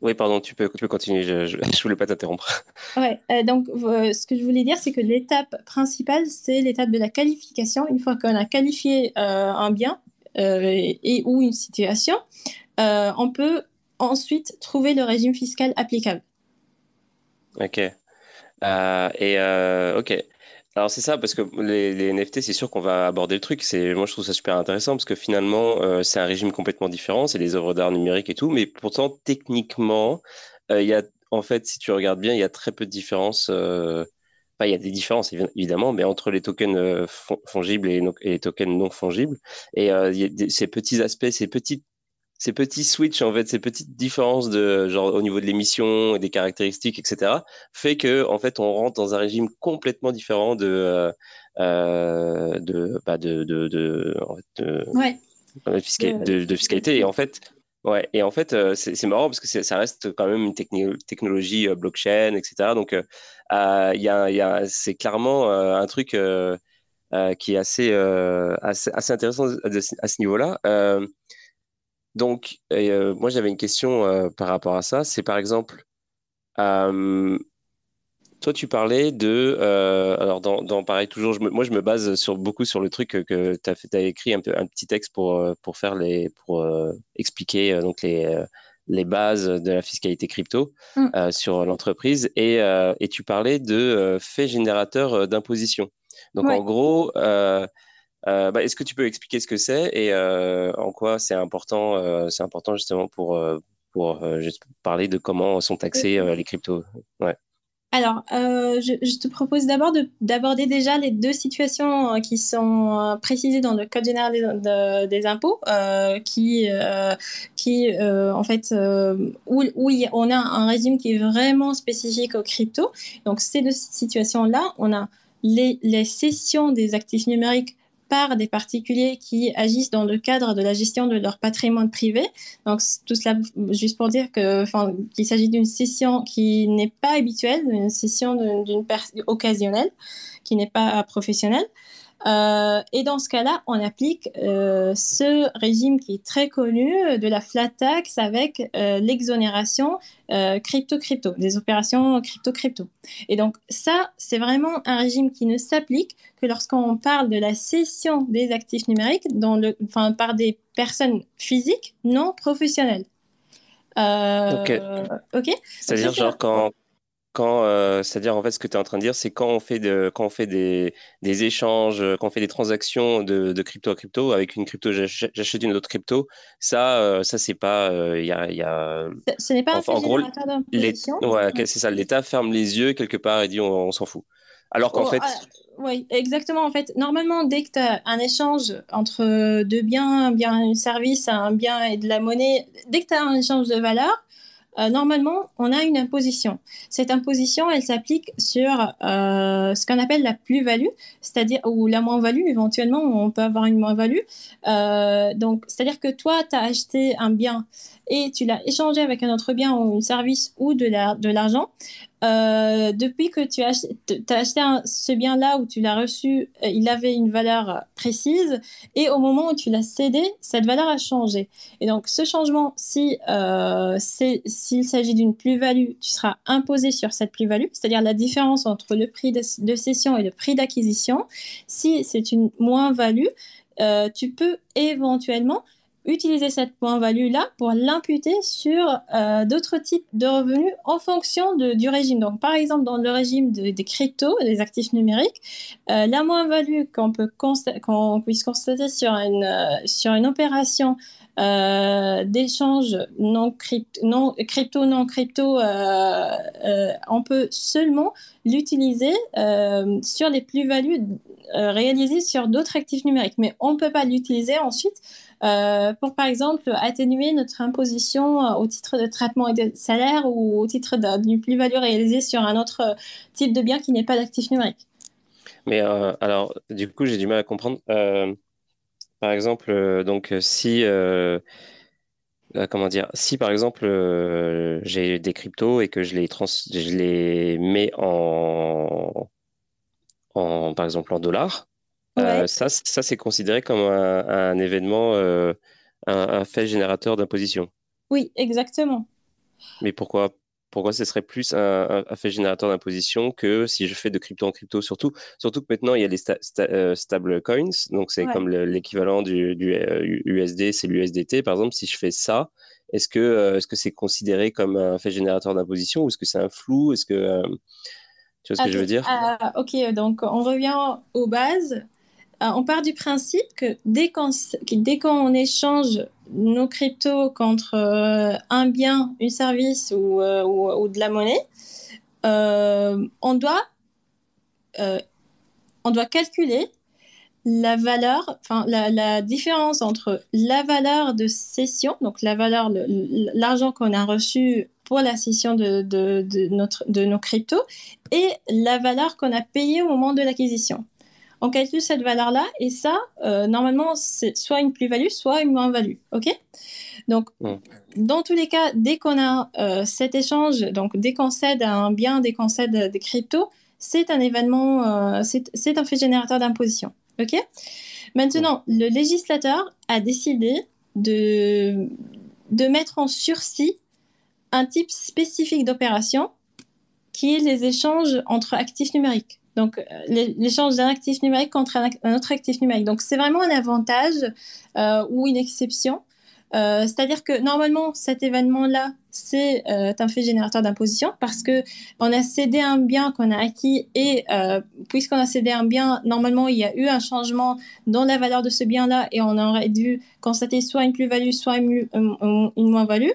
Oui, pardon, tu peux, tu peux continuer, je ne voulais pas t'interrompre. Ouais, euh, donc ce que je voulais dire, c'est que l'étape principale, c'est l'étape de la qualification. Une fois qu'on a qualifié un bien et ou une situation, on peut ensuite trouver le régime fiscal applicable. Ok. Euh, et euh, ok. Alors c'est ça parce que les, NFT, c'est sûr qu'on va aborder le truc. C'est moi je trouve ça super intéressant parce que finalement euh, c'est un régime complètement différent. C'est les œuvres d'art numériques et tout, mais pourtant techniquement, il y a en fait si tu regardes bien, il y a très peu de différences. Enfin, il y a des différences évidemment, mais entre les tokens fongibles et, les tokens non fongibles. Et y a ces petits aspects, ces petites ces petits switches, en fait, ces petites différences de genre au niveau de l'émission et des caractéristiques, etc., fait que en fait on rentre dans un régime complètement différent de euh, euh de, bah de de de, ouais. de, fiscalité. Et en fait, ouais, et en fait, euh, c'est marrant parce que ça reste quand même une technologie euh, blockchain, etc. Donc, il y a, y a c'est clairement un truc qui est assez, assez, assez intéressant à ce niveau-là. Donc, euh, moi, j'avais une question euh, par rapport à ça. C'est par exemple, euh, toi, tu parlais de. Alors, dans, dans, pareil, toujours, je moi, je me base sur, beaucoup sur le truc que tu as, as, écrit un, peu, un petit texte pour, pour, faire les, pour expliquer donc les, les bases de la fiscalité crypto mm. sur l'entreprise. Et, et, tu parlais de faits générateurs d'imposition. Donc, en gros, bah, est-ce que tu peux expliquer ce que c'est et en quoi c'est important, c'est important justement pour, pour juste parler de comment sont taxés les cryptos? Ouais. Alors, euh, je, te propose d'abord d'aborder déjà les deux situations euh, qui sont euh, précisées dans le Code général des, impôts, qui, qui en fait, où, où on a un régime qui est vraiment spécifique aux cryptos. Donc, ces deux situations-là, on a les, les cessions des actifs numériques par des particuliers qui agissent dans le cadre de la gestion de leur patrimoine privé. Donc tout cela juste pour dire qu'il s'agit d'une session qui n'est pas habituelle, une session d'une occasionnelle, qui n'est pas professionnelle. Euh, et dans ce cas-là, on applique euh, ce régime qui est très connu de la flat tax avec euh, l'exonération crypto-crypto, des opérations crypto-crypto. Et donc ça, c'est vraiment un régime qui ne s'applique que lorsqu'on parle de la cession des actifs numériques dans le, enfin, par des personnes physiques non professionnelles. ok. okay C'est-à-dire genre quand, quand, euh, c'est-à-dire en fait ce que tu es en train de dire, c'est quand on fait, de, quand on fait des, des échanges, quand on fait des transactions de, de crypto à crypto, avec une crypto, j'achète une autre crypto, ça, euh, ça c'est pas, il y a, y a... Ce n'est pas un en gros, ouais, c'est ça, l'État ferme les yeux quelque part et dit on, s'en fout. Alors qu'en oh, fait. Ah, oui, exactement. En fait, normalement, dès que tu as un échange entre deux biens, un bien, un service, un bien et de la monnaie, dès que tu as un échange de valeur, euh, normalement, on a une imposition. Cette imposition, elle s'applique sur euh, ce qu'on appelle la plus-value, c'est-à-dire ou la moins-value. Éventuellement, on peut avoir une moins-value. Euh, donc, c'est-à-dire que toi, tu as acheté un bien et tu l'as échangé avec un autre bien ou un service ou de l'argent. Euh, depuis que tu as, acheté ce bien-là ou tu l'as reçu, euh, il avait une valeur précise et au moment où tu l'as cédé, cette valeur a changé. Et donc ce changement, si euh, s'il s'agit d'une plus-value, tu seras imposé sur cette plus-value, c'est-à-dire la différence entre le prix de, de cession et le prix d'acquisition. Si c'est une moins-value, tu peux éventuellement utiliser cette point-value-là pour l'imputer sur euh, d'autres types de revenus en fonction de, du régime. Donc, par exemple, dans le régime des cryptos, des actifs numériques, euh, la moins-value qu'on peut puisse constater sur une, euh, sur une opération euh, d'échange non, crypto, non crypto, non crypto, on peut seulement l'utiliser sur les plus-values réalisées sur d'autres actifs numériques. Mais on ne peut pas l'utiliser ensuite euh, pour par exemple atténuer notre imposition euh, au titre de traitement et de salaire ou au titre d'une plus-value réalisée sur un autre euh, type de bien qui n'est pas d'actif numérique. Mais alors, du coup, j'ai du mal à comprendre. par exemple, donc si comment dire, si par exemple j'ai des cryptos et que je les, je les mets en, par exemple en dollars, euh, ça, ça c'est considéré comme un, événement, euh, un, fait générateur d'imposition. Oui, exactement. Mais pourquoi, pourquoi ce serait plus un, fait générateur d'imposition que si je fais de crypto en crypto? Surtout, surtout que maintenant, il y a les euh, stable coins, donc c'est comme l'équivalent du, USD, c'est l'USDT. Par exemple, si je fais ça, est-ce que est-ce que c'est considéré comme un fait générateur d'imposition ou est-ce que c'est un flou? Est-ce que tu vois ce que je veux dire? ah, Ok, donc on revient aux bases. Euh, on part du principe que dès qu'on échange nos cryptos contre euh, un bien, un service ou, euh, de la monnaie, on, doit, calculer la valeur, la, différence entre la valeur de cession, donc la valeur, l'argent qu'on a reçu pour la cession de, de nos cryptos, et la valeur qu'on a payée au moment de l'acquisition on calcule cette valeur-là et ça, euh, normalement, c'est soit une plus-value, soit une moins-value. OK? Donc, dans tous les cas, dès qu'on a euh, cet échange, donc dès qu'on cède un bien, dès qu'on cède des cryptos, c'est un événement, euh, c'est un fait générateur d'imposition. OK? Maintenant, le législateur a décidé de, de mettre en sursis un type spécifique d'opération qui est les échanges entre actifs numériques. Donc, l'échange d'un actif numérique contre un, autre actif numérique. Donc, c'est vraiment un avantage ou une exception euh, c'est-à-dire que normalement, cet événement-là, c'est euh, un fait générateur d'imposition parce que on a cédé un bien qu'on a acquis et euh, puisqu'on a cédé un bien, normalement, il y a eu un changement dans la valeur de ce bien-là et on aurait dû constater soit une plus-value, soit une, une moins-value.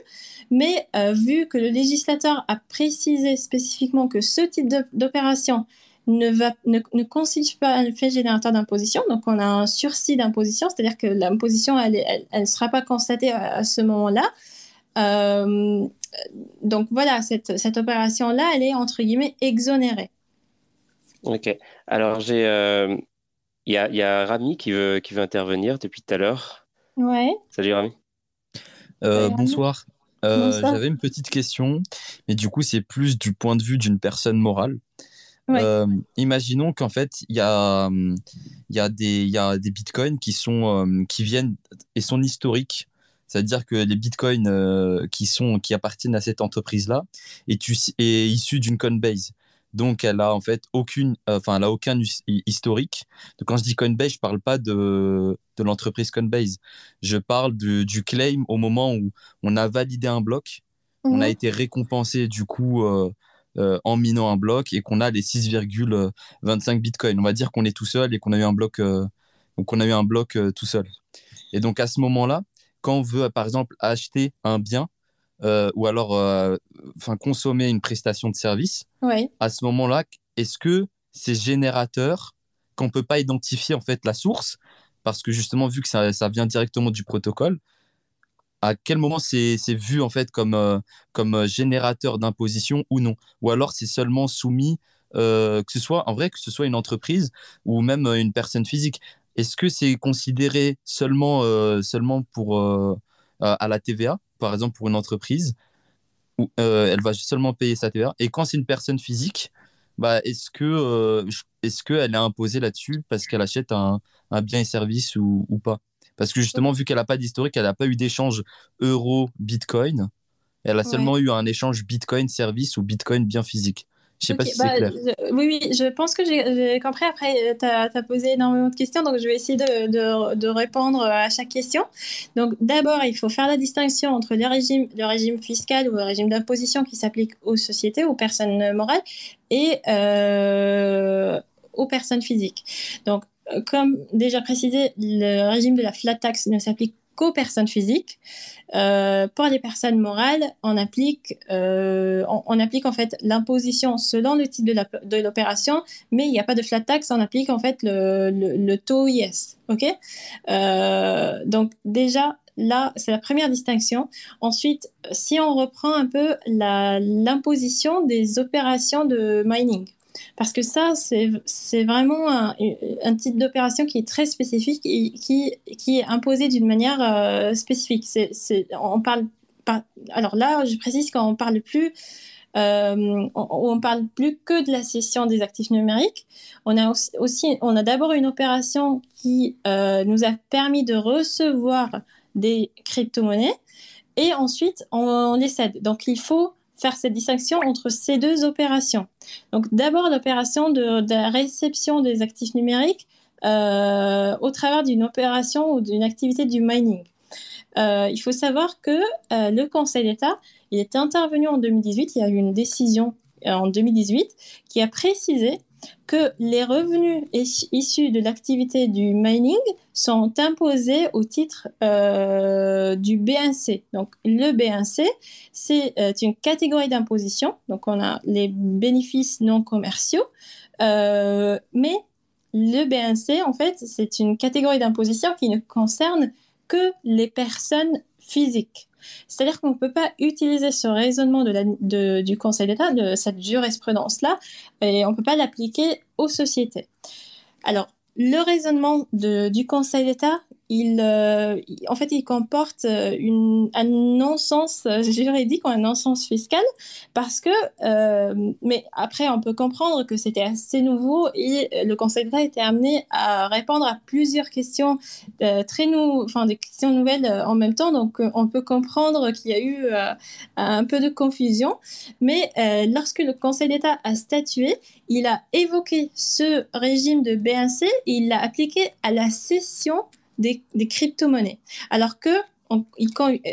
Mais vu que le législateur a précisé spécifiquement que ce type d'opération ne, va, ne, ne, constitue pas un fait générateur d'imposition. Donc, on a un sursis d'imposition, c'est-à-dire que l'imposition, elle ne elle, sera pas constatée à, ce moment-là. Euh, donc, voilà, cette, cette opération-là, elle est entre guillemets exonérée. Ok. Alors, j'ai. Euh, il y, a, y, a, Rami qui veut, qui veut intervenir depuis tout à l'heure. Ouais. Salut Rami. Euh, bonsoir. bonsoir. J'avais une petite question, mais du coup, c'est plus du point de vue d'une personne morale. Euh, imaginons qu'en fait, il y a, y, a des, y a des bitcoins qui, sont, euh, qui viennent et sont historiques. C'est-à-dire que les bitcoins euh, qui, sont, qui appartiennent à cette entreprise-là est, est issu d'une Coinbase. Donc, elle a en fait aucune, enfin, elle a aucun historique. Donc, quand je dis Coinbase, je parle pas de, de l'entreprise Coinbase. Je parle du claim au moment où on a validé un bloc. On a mhm. été récompensé du coup euh, en minant un bloc et qu'on a les 6,25 bitcoins. On va dire qu'on est tout seul et qu'on a eu un bloc, euh, qu'on a eu un bloc euh, tout seul. Et donc à ce moment-là, quand on veut par exemple acheter un bien ou alors enfin consommer une prestation de service, à ce moment-là, est-ce que ces générateurs qu'on peut pas identifier en fait la source parce que justement vu que ça, ça vient directement du protocole, à quel moment c'est vu en fait comme, euh, comme euh, générateur d'imposition ou non? Ou alors c'est seulement soumis, euh, que ce soit en vrai, que ce soit une entreprise ou même une personne physique? Est-ce que c'est considéré seulement, seulement pour, à la TVA, par exemple pour une entreprise, où elle va seulement payer sa TVA Et quand c'est une personne physique, bah, est-ce que est-ce qu'elle est imposée là-dessus parce qu'elle achète un, bien et service ou pas? Parce que justement, vu qu'elle n'a pas d'historique, elle n'a pas eu d'échange euro-bitcoin. Elle a seulement eu un échange bitcoin-service ou bitcoin bien physique. Je sais pas si c'est bah, clair. oui, oui, je pense que j'ai compris. Après, tu as, posé énormément de questions, donc je vais essayer de, de, de répondre à chaque question. Donc, d'abord, il faut faire la distinction entre le régime, le régime fiscal ou le régime d'imposition qui s'applique aux sociétés, aux personnes morales, et euh, aux personnes physiques. Donc, euh, comme déjà précisé, le régime de la flat tax ne s'applique qu'aux personnes physiques. Euh, pour les personnes morales, on applique, euh, on, applique en fait l'imposition selon le type de l'opération, mais il n'y a pas de flat tax, on applique en fait le, taux IS. Ok? Donc déjà, là, c'est la première distinction. Ensuite, si on reprend un peu l'imposition des opérations de mining. Parce que ça, c'est vraiment un, type d'opération qui est très spécifique et qui, est imposé d'une manière euh, spécifique. On parle alors là, je précise qu'on parle plus euh, on, parle plus que de la cession des actifs numériques. On a aussi, on a d'abord une opération qui euh, nous a permis de recevoir des crypto-monnaies et ensuite on les cède. Donc il faut faire cette distinction entre ces deux opérations. Donc d'abord l'opération de, la réception des actifs numériques euh, au travers d'une opération ou d'une activité du mining. Euh, il faut savoir que euh, le Conseil d'État, il est intervenu en 2018, il y a eu une décision en 2018 qui a précisé que les revenus issus de l'activité du mining sont imposés au titre euh, du B1C. Donc le B1C, c'est euh, une catégorie d'imposition. Donc on a les bénéfices non commerciaux, euh, mais le B1C, en fait, c'est une catégorie d'imposition qui ne concerne que les personnes physiques. C'est-à-dire qu'on ne peut pas utiliser ce raisonnement du Conseil d'État, de cette jurisprudence-là, et on ne peut pas l'appliquer aux sociétés. Alors, le raisonnement du Conseil d'État, euh, en fait, il comporte euh, un non-sens juridique ou un non-sens fiscal parce que, mais après, on peut comprendre que c'était assez nouveau et le Conseil d'État était amené à répondre à plusieurs questions très nou enfin des questions nouvelles en même temps. Donc, on peut comprendre qu'il y a eu un peu de confusion. Mais lorsque le Conseil d'État a statué, il a évoqué ce régime de BNC et il l'a appliqué à la cession des, des crypto-monnaies. Alors que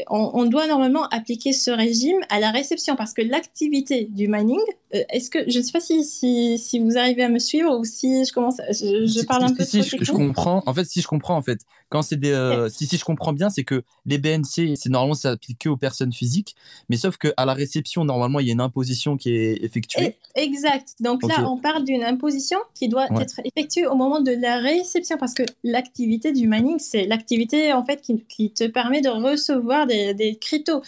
on, doit normalement appliquer ce régime à la réception parce que l'activité du mining, euh, est-ce que je ne sais pas si, si, vous arrivez à me suivre ou si je commence, je, parle un peu si, trop je, comprends. En fait, si je comprends, en fait, quand c'est des, euh, si, si je comprends bien, c'est que les BNC, c'est normalement ça applique aux personnes physiques, mais sauf que à la réception, normalement, il y a une imposition qui est effectuée. exact. Donc là, on parle d'une imposition qui doit être effectuée au moment de la réception parce que l'activité du mining, c'est l'activité en fait qui, qui te permet de recevoir des, des cryptos.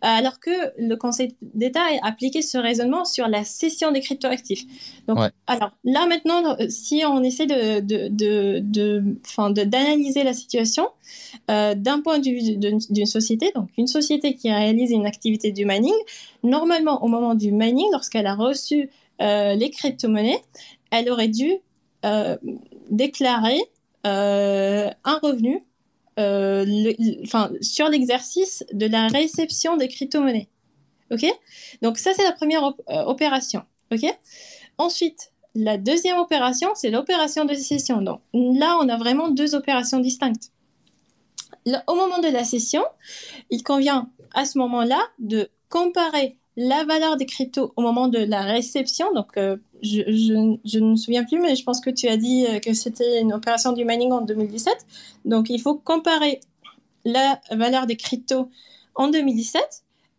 Alors que le Conseil d'État a appliqué ce raisonnement sur la cession des cryptoactifs. Donc, alors là maintenant, si on essaie de, de, de, d'analyser la situation euh, d'un point de vue d'une société, donc une société qui réalise une activité du mining, normalement au moment du mining, lorsqu'elle a reçu euh, les crypto-monnaies, elle aurait dû euh, déclarer un revenu euh, sur l'exercice de la réception des crypto-monnaies. OK? Donc ça, c'est la première euh, opération. OK? Ensuite, la deuxième opération, c'est l'opération de cession. Donc là, on a vraiment deux opérations distinctes. au moment de la cession, il convient à ce moment-là de comparer la valeur des cryptos au moment de la réception. Donc, euh, je, ne me souviens plus, mais je pense que tu as dit euh, que c'était une opération du mining en 2017. Donc, il faut comparer la valeur des cryptos en 2017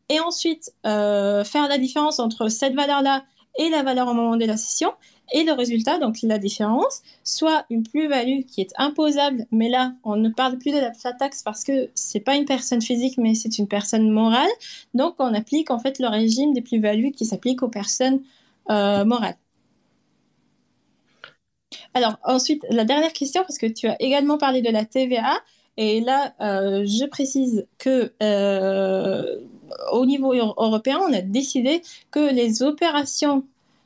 et ensuite euh, faire la différence entre cette valeur-là et la valeur au moment de la session et le résultat, donc la différence, soit une plus-value qui est imposable, mais là, on ne parle plus de la taxe parce que c'est pas une personne physique, mais c'est une personne morale. Donc, on applique en fait le régime des plus-values qui s'applique aux personnes euh, morales. Alors, ensuite, la dernière question, parce que tu as également parlé de la TVA, et là, euh, je précise que euh, au niveau européen, on a décidé que les opérations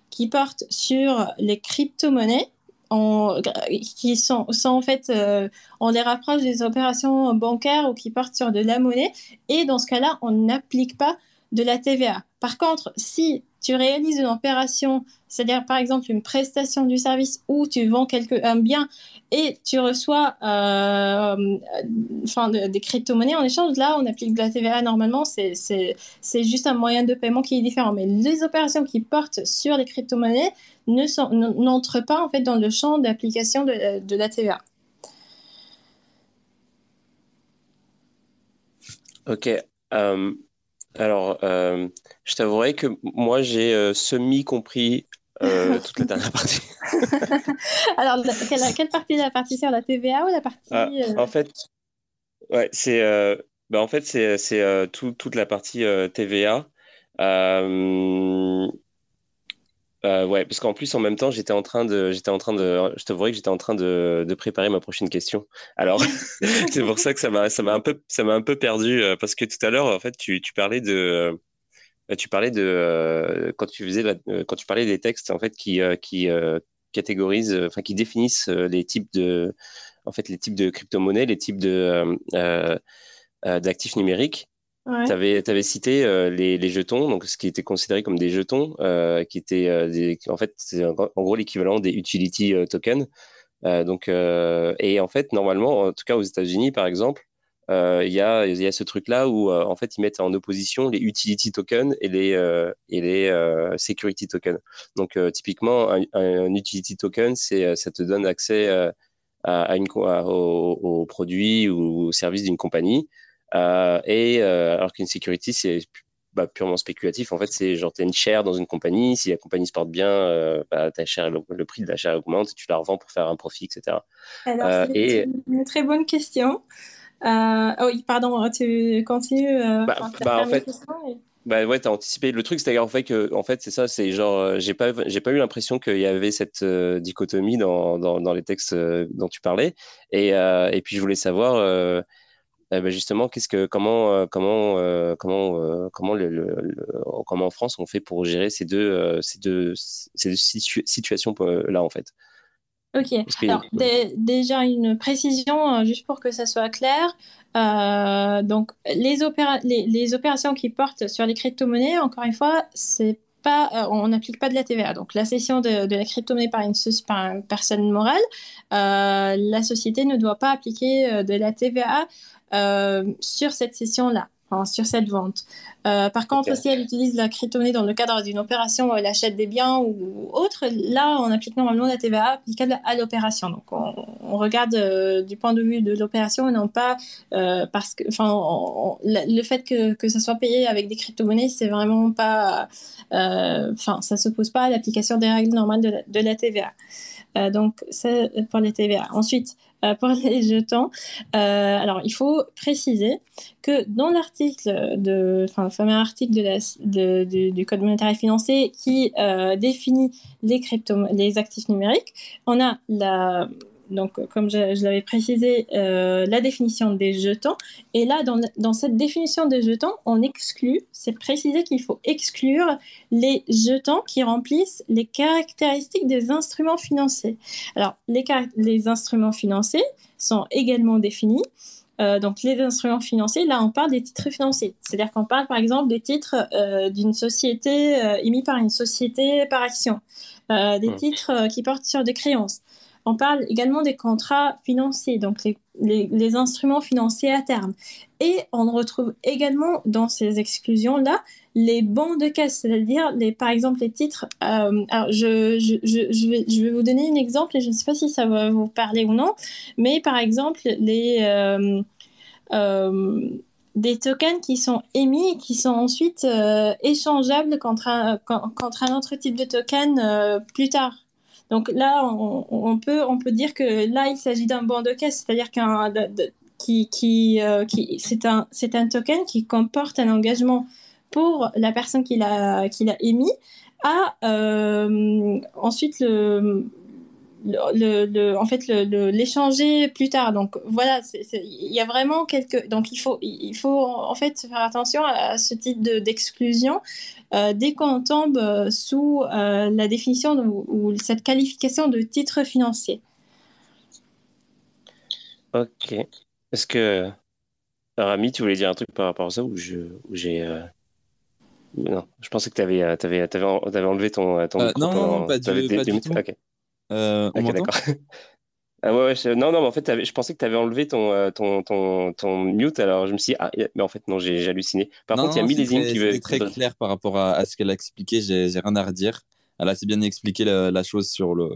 qui portent sur les crypto-monnaies, qui sont, en fait, euh, on les rapproche des opérations bancaires ou qui portent sur de la monnaie. Et dans ce cas-là, on n'applique pas de la TVA. Par contre, si tu réalises une opération, c'est-à-dire par exemple une prestation du service où tu vends quelque, un bien et tu reçois euh, enfin, des crypto-monnaies en échange, là on applique de la TVA normalement, c'est juste un moyen de paiement qui est différent. Mais les opérations qui portent sur les crypto-monnaies n'entrent pas en fait dans le champ d'application de, de la TVA. Ok. Euh, alors, euh, je t'avouerai que moi, j'ai semi-compris euh, toute la dernière partie. Alors, quelle, partie La partie sur la TVA ou la partie... Ah, en fait, ouais, c'est bah, en fait, c'est toute la partie TVA. Euh, ouais, parce qu'en plus, en même temps, j'étais en train de, j'étais en train de, je t'avouerai que j'étais en train de, de, préparer ma prochaine question. Alors, c'est pour ça que ça m'a, ça m'a un peu, ça m'a un peu perdu, euh, parce que tout à l'heure, en fait, tu, tu parlais de, euh, tu parlais de, quand tu faisais, quand tu parlais des textes, en fait, qui, qui catégorisent, enfin, qui définissent les types de, en fait, les types de crypto-monnaies, les types de, d'actifs numériques. Tu avais, cité euh, les, les, jetons, donc ce qui était considéré comme des jetons, euh, qui étaient euh, des, en fait, en gros l'équivalent des utility tokens. donc, et en fait, normalement, en tout cas aux États-Unis, par exemple, il y, a, y a ce truc-là où en fait ils mettent en opposition les utility tokens et les, et les security tokens. Donc, typiquement, un, utility token, c'est, ça te donne accès à, une, aux, produits ou aux services d'une compagnie. Euh, et euh, alors qu'une security, c'est bah, purement spéculatif. En fait, c'est genre, tu as une chair dans une compagnie. Si la compagnie se porte bien, euh, bah, ta le, prix de la chair augmente et tu la revends pour faire un profit, etc. Alors, c'est une très bonne question. Oh, oui, pardon, tu continues. Bah, bah en fait, Bah ouais, t'as anticipé. Le truc, c'est en fait que, en fait, c'est ça, c'est genre, euh, j'ai pas, j'ai pas eu l'impression qu'il y avait cette euh, dichotomie dans, dans, dans, les textes euh, dont tu parlais. Et, et puis, je voulais savoir, bah justement, qu'est-ce que, comment, comment, comment, comment, le, comment en France on fait pour gérer ces deux, ces deux, ces deux situations là, en fait. Ok. Alors, déjà une précision, juste pour que ça soit clair. Euh, donc, les, les, opérations qui portent sur les crypto-monnaies, encore une fois, c'est pas, euh, on n'applique pas de la TVA. Donc, la cession de, la crypto-monnaie par une, par une personne morale, euh, la société ne doit pas appliquer de la TVA sur cette cession-là sur cette vente. Euh, par contre, si elle utilise la crypto-monnaie dans le cadre d'une opération où elle achète des biens ou autre, là, on applique normalement la TVA applicable à l'opération. Donc, on, regarde euh, du point de vue de l'opération et non pas euh, parce que, enfin, le fait que, que ça soit payé avec des crypto-monnaies, c'est vraiment pas, enfin, ça s'oppose pas à l'application des règles normales de la, de la TVA. Donc, c'est pour les TVA. Ensuite, euh, pour les jetons. Euh, alors, il faut préciser que dans l'article, enfin, le fameux article du Code monétaire et financier qui euh, définit les, les actifs numériques, on a la donc comme je, l'avais précisé, euh, la définition des jetons. Et là, dans, dans, cette définition des jetons, on exclut, c'est précisé qu'il faut exclure les jetons qui remplissent les caractéristiques des instruments financiers. Alors, les, les instruments financiers sont également définis. Euh, donc les instruments financiers, là on parle des titres financiers. C'est-à-dire qu'on parle par exemple des titres euh, d'une société émis par une société par action, des mmh. titres qui portent sur des créances. On parle également des contrats financiers, donc les, instruments financiers à terme. Et on retrouve également dans ces exclusions-là les bons de caisse, c'est-à-dire les, par exemple les titres. Euh, alors je, je, vais, je, vais, vous donner un exemple et je ne sais pas si ça va vous parler ou non, mais par exemple les euh, euh, des tokens qui sont émis et qui sont ensuite échangeables contre un, contre un autre type de token plus tard. Donc là, on, peut, dire que là, il s'agit d'un bon de caisse, c'est-à-dire qu'un qui, qui, euh, c'est un, token qui comporte un engagement pour la personne qui l'a, qui l'a émis à euh, ensuite le, le, le, en fait l'échanger plus tard. Donc voilà, il y a vraiment quelques. Donc il faut, il faut en fait faire attention à, ce type d'exclusion euh, dès qu'on tombe euh, sous euh, la définition ou cette qualification de titre financier. Ok. Est-ce que Rami, tu voulais dire un truc par rapport à ça ou j'ai non, je pensais que tu avais, avais, avais, enlevé ton, ton non, non, pas du, pas du tout. Euh, on d'accord. Ah ouais, non, non, mais en fait, je pensais que tu avais enlevé ton, euh, ton, ton, ton, mute, alors je me suis dit, ah, mais en fait, non, j'ai halluciné. Par contre, il y a Millésime qui veut. C'est très clair par rapport à, ce qu'elle a expliqué, j'ai rien à redire. Elle a assez bien expliqué la, chose sur le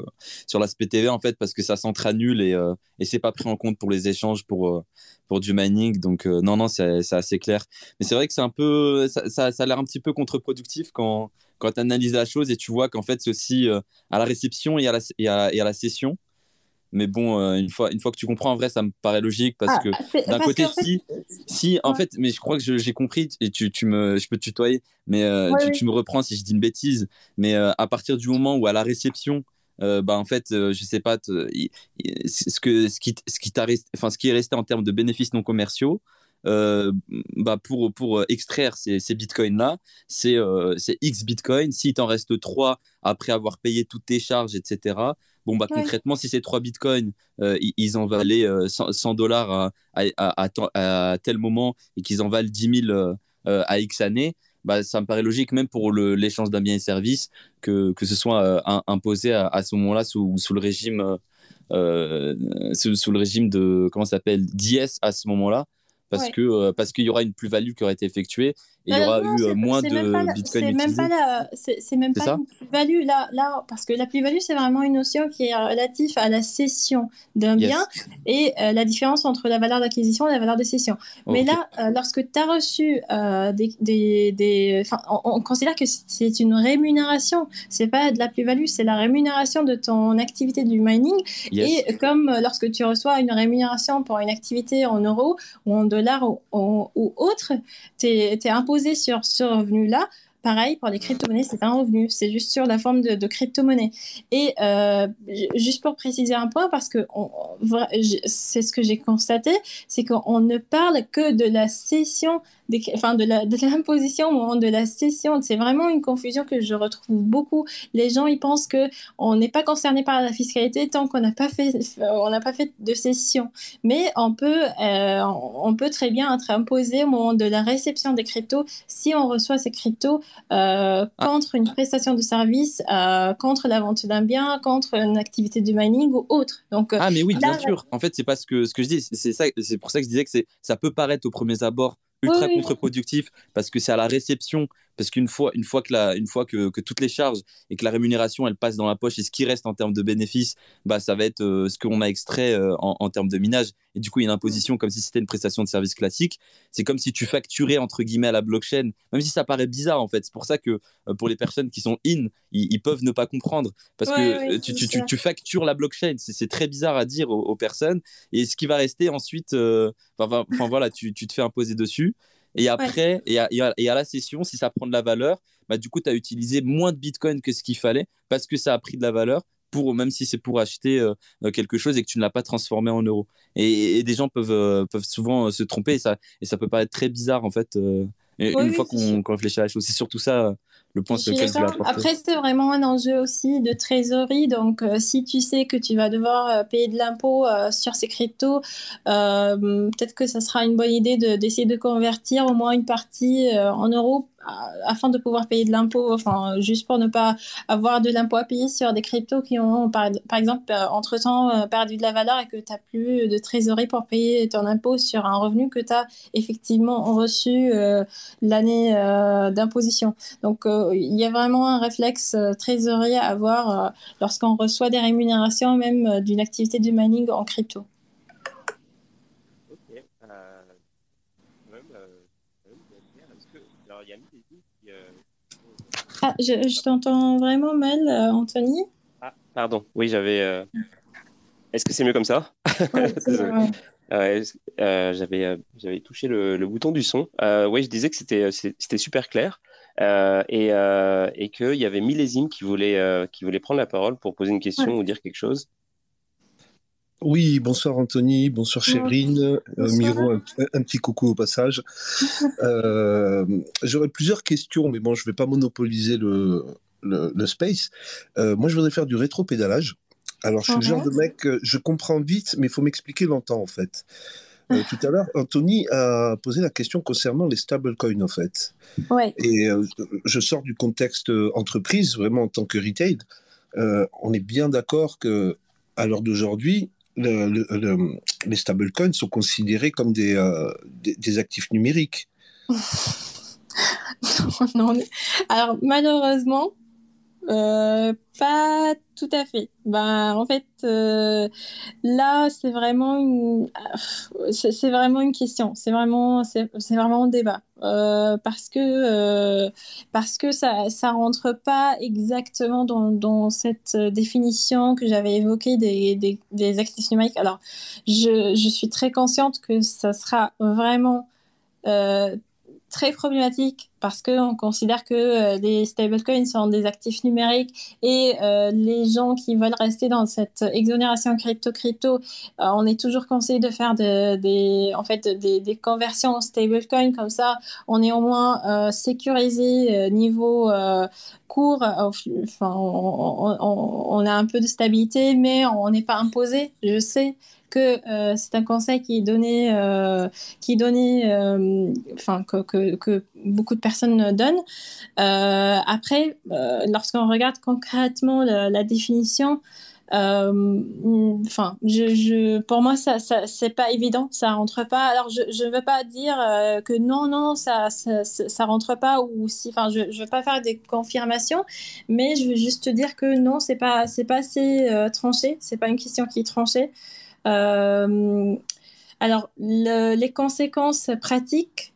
sur l'aspect TV en fait parce que ça s'entre-annule et euh, et c'est pas pris en compte pour les échanges pour euh, pour du mining donc non non c'est assez clair mais c'est vrai que c'est un peu ça, ça, ça a l'air un petit peu contre-productif quand quand tu analyses la chose et tu vois qu'en fait, c'est aussi euh, à la réception et à la, et à, et à la session. Mais bon, euh, une, fois, une fois que tu comprends, en vrai, ça me paraît logique parce ah, que d'un côté, si, si, en fait, mais je crois que j'ai compris et tu, tu, me, je peux te tutoyer, mais euh, tu, me reprends si je dis une bêtise. Mais à partir du moment où à la réception, bah en fait, je sais pas, ce, que, ce, qui, ce, qui enfin, ce qui est resté en termes de bénéfices non commerciaux, euh, bah pour, pour euh, extraire ces, ces bitcoins-là, c'est euh, X bitcoins. S'il t'en reste 3 après avoir payé toutes tes charges, etc., bon, bah, concrètement, si ces 3 bitcoins, ils, en valaient 100 dollars à, à, à, tel moment et qu'ils en valent 10 000 à X années, bah, ça me paraît logique, même pour l'échange d'un bien et service, que, que ce soit imposé à, ce moment-là sous, sous le régime. Sous, sous, le régime de comment s'appelle d'IS à ce moment-là parce que parce qu'il y aura une plus-value qui aura été effectuée et il y aura eu euh, moins de bitcoin utilisé. C'est même pas une plus-value là, là, parce que la plus-value, c'est vraiment une notion qui est relative à la cession d'un bien et euh, la différence entre la valeur d'acquisition et la valeur de cession. Mais là, lorsque tu as reçu des. des, des on, on, considère que c'est une rémunération. C'est pas de la plus-value, c'est la rémunération de ton activité du mining. Et comme lorsque tu reçois une rémunération pour une activité en euros ou en dollars ou, ou autre, tu es, es imposé sur ce revenu-là, Pareil, pour les crypto-monnaies, c'est un revenu. C'est juste sur la forme de, crypto-monnaie. Et euh, juste pour préciser un point, parce que c'est ce que j'ai constaté, c'est qu'on ne parle que de la cession enfin de l'imposition au moment de la cession. C'est vraiment une confusion que je retrouve beaucoup. Les gens ils pensent que on n'est pas concerné par la fiscalité tant qu'on n'a pas fait on n'a pas fait de cession. Mais on peut euh, on peut très bien être imposé au moment de la réception des cryptos si on reçoit ces cryptos euh, ah. contre une prestation de service, euh, contre la vente d'un bien, contre une activité de mining ou autre. Donc ah mais oui bien sûr. En fait c'est pas ce que ce que je dis. C'est ça c'est pour ça que je disais que c'est ça peut paraître au premier abord ultra contre-productif parce que c'est à la réception parce qu'une fois, une fois, que, la, une fois que, que, toutes les charges et que la rémunération elle passe dans la poche et ce qui reste en termes de bénéfices, bah, ça va être euh, ce qu'on a extrait euh, en, en, termes de minage. Et du coup, il y a une imposition comme si c'était une prestation de service classique. C'est comme si tu facturais entre guillemets à la blockchain, même si ça paraît bizarre en fait. C'est pour ça que euh, pour les personnes qui sont in, ils, peuvent ne pas comprendre parce que tu, tu, tu, factures la blockchain. C'est très bizarre à dire aux, personnes. Et ce qui va rester ensuite, enfin voilà, tu te fais imposer dessus. Et après, et, à, et, à, la session, si ça prend de la valeur, bah, du coup, tu as utilisé moins de Bitcoin que ce qu'il fallait parce que ça a pris de la valeur. Pour, même si c'est pour acheter euh, euh, quelque chose et que tu ne l'as pas transformé en euros. Et, des gens peuvent, euh, peuvent souvent se tromper et ça, et ça peut paraître très bizarre en fait. une fois qu'on réfléchit à la chose, c'est surtout ça le point sur lequel je Après, c'est vraiment un enjeu aussi de trésorerie. Donc, si tu sais que tu vas devoir payer de l'impôt sur ces cryptos, peut-être que ça sera une bonne idée d'essayer de, convertir au moins une partie en euros afin de pouvoir payer de l'impôt, enfin, juste pour ne pas avoir de l'impôt à payer sur des cryptos qui ont, par, exemple, euh, entre-temps euh, perdu de la valeur et que tu n'as plus de trésorerie pour payer ton impôt sur un revenu que tu as effectivement reçu euh, l'année d'imposition. Donc, il y a vraiment un réflexe trésorier à avoir lorsqu'on reçoit des rémunérations, même d'une activité de mining en crypto. Ah, je, t'entends vraiment mal, euh, Anthony. Ah, pardon. Oui, j'avais. Euh, est-ce que c'est mieux comme ça? Euh, j'avais, j'avais touché le, bouton du son. oui, je disais que c'était, c'était super clair et, et qu'il y avait Millésime qui voulait, qui voulait prendre la parole pour poser une question ou dire quelque chose. Oui, bonsoir Anthony, bonsoir Chérine, euh, Miro, un, petit coucou au passage. Euh, j'aurais plusieurs questions, mais bon, je ne vais pas monopoliser le, le, space. Euh, moi, je voudrais faire du rétro-pédalage. Alors, je suis le genre de mec, je comprends vite, mais il faut m'expliquer longtemps, en fait. Tout à l'heure, Anthony a posé la question concernant les stablecoins, en fait. Ouais. Et je sors du contexte entreprise, vraiment en tant que retail. on est bien d'accord que à l'heure d'aujourd'hui, le, les stablecoins sont considérés comme des, euh, des, actifs numériques. non, Alors, malheureusement, euh, pas tout à fait. Ben, en fait, euh, là, c'est vraiment une, c'est vraiment une question. C'est vraiment, c'est vraiment un débat euh, parce que euh, parce que ça ça rentre pas exactement dans, cette définition que j'avais évoquée des, des, des numériques. Alors, je, je suis très consciente que ça sera vraiment très problématique parce qu'on considère que euh, les stablecoins sont des actifs numériques et euh, les gens qui veulent rester dans cette exonération crypto-crypto, euh, on est toujours conseillé de faire des, en fait, des, conversions en stablecoin. Comme ça, on est au moins sécurisé niveau court, enfin, on, a un peu de stabilité, mais on n'est pas imposé, je sais que c'est un conseil qui est donné, qui est donné, enfin que, que, que, beaucoup de personnes donnent. après, lorsqu'on regarde concrètement la, définition, enfin, je, pour moi, ça, ça c'est pas évident, ça rentre pas. Alors, je, je veux pas dire que non, non, ça, ça, ça, rentre pas ou si, enfin, je, je veux pas faire des confirmations, mais je veux juste dire que non, c'est pas, c'est pas assez tranché, c'est pas une question qui est tranchée. Euh, alors, les conséquences pratiques,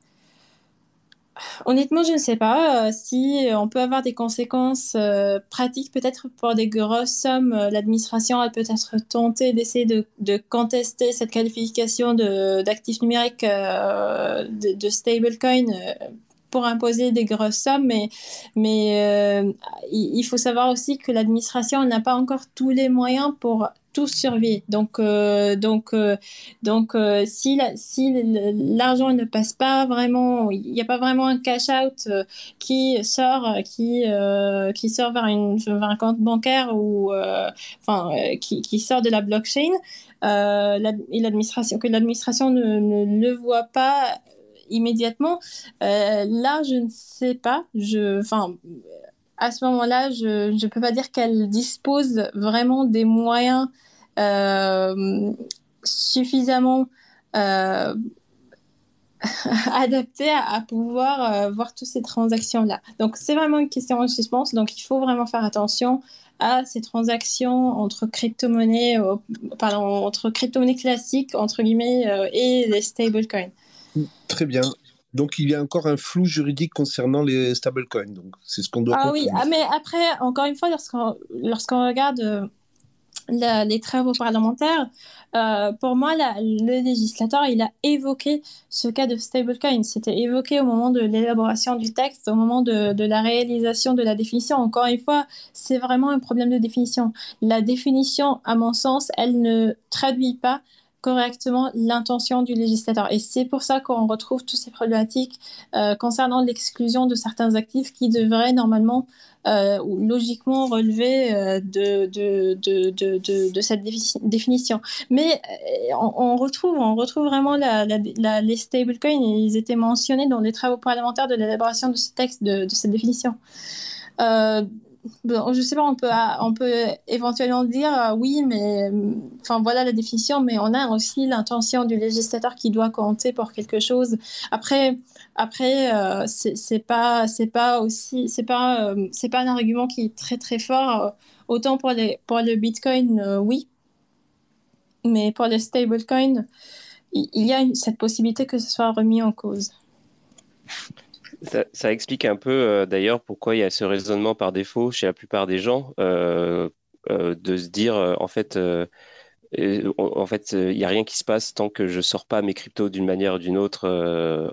Honnêtement, je ne sais pas euh, si on peut avoir des conséquences euh, pratiques. Peut-être pour des grosses sommes, l'administration a peut-être tenté d'essayer de, contester cette qualification d'actifs numériques de, de stablecoin pour imposer des grosses sommes, mais, euh, il, faut savoir aussi que l'administration n'a pas encore tous les moyens pour tout surveiller. Donc, euh, donc, euh, donc si, si l'argent ne passe pas vraiment, il n'y a pas vraiment un cash-out qui sort, qui, qui sort vers, une, vers un compte bancaire ou enfin, qui, qui, sort de la blockchain, l'administration, que l'administration ne, ne le voit pas immédiatement. Euh, là, je ne sais pas. Je, à ce moment-là, je ne peux pas dire qu'elle dispose vraiment des moyens euh, suffisamment euh, adaptés à, pouvoir voir toutes ces transactions-là. Donc, c'est vraiment une question de suspense. Donc, il faut vraiment faire attention à ces transactions entre crypto-monnaies, pardon, entre crypto-monnaies classiques, entre guillemets, et les stablecoins. Très bien. Donc il y a encore un flou juridique concernant les stablecoins. Donc c'est ce qu'on doit. Ah oui, ah, mais après encore une fois, lorsqu'on regarde euh, les travaux parlementaires, euh, pour moi, le législateur, il a évoqué ce cas de stablecoin. C'était évoqué au moment de l'élaboration du texte, au moment de, de, la réalisation de la définition. Encore une fois, c'est vraiment un problème de définition. La définition, à mon sens, elle ne traduit pas correctement l'intention du législateur. Et c'est pour ça qu'on retrouve toutes ces problématiques euh, concernant l'exclusion de certains actifs qui devraient normalement euh, ou logiquement relever euh, de, de, de, de, cette définition. Mais on, retrouve, on retrouve vraiment la, les stablecoins, ils étaient mentionnés dans les travaux parlementaires de l'élaboration de ce texte, de, cette définition. Euh, bon, je sais pas, on peut, peut éventuellement dire euh, oui, mais enfin voilà la définition, mais on a aussi l'intention du législateur qui doit compter pour quelque chose. Après, après, euh, c'est pas, c'est pas aussi, c'est pas, euh, c'est pas un argument qui est très très fort. Autant pour les, pour le Bitcoin, oui, mais pour le stablecoin, il y a cette possibilité que ce soit remis en cause. Ça, explique un peu euh, d'ailleurs pourquoi il y a ce raisonnement par défaut chez la plupart des gens euh, euh, de se dire en fait en fait il n'y a rien qui se passe tant que je sors pas mes cryptos d'une manière ou d'une autre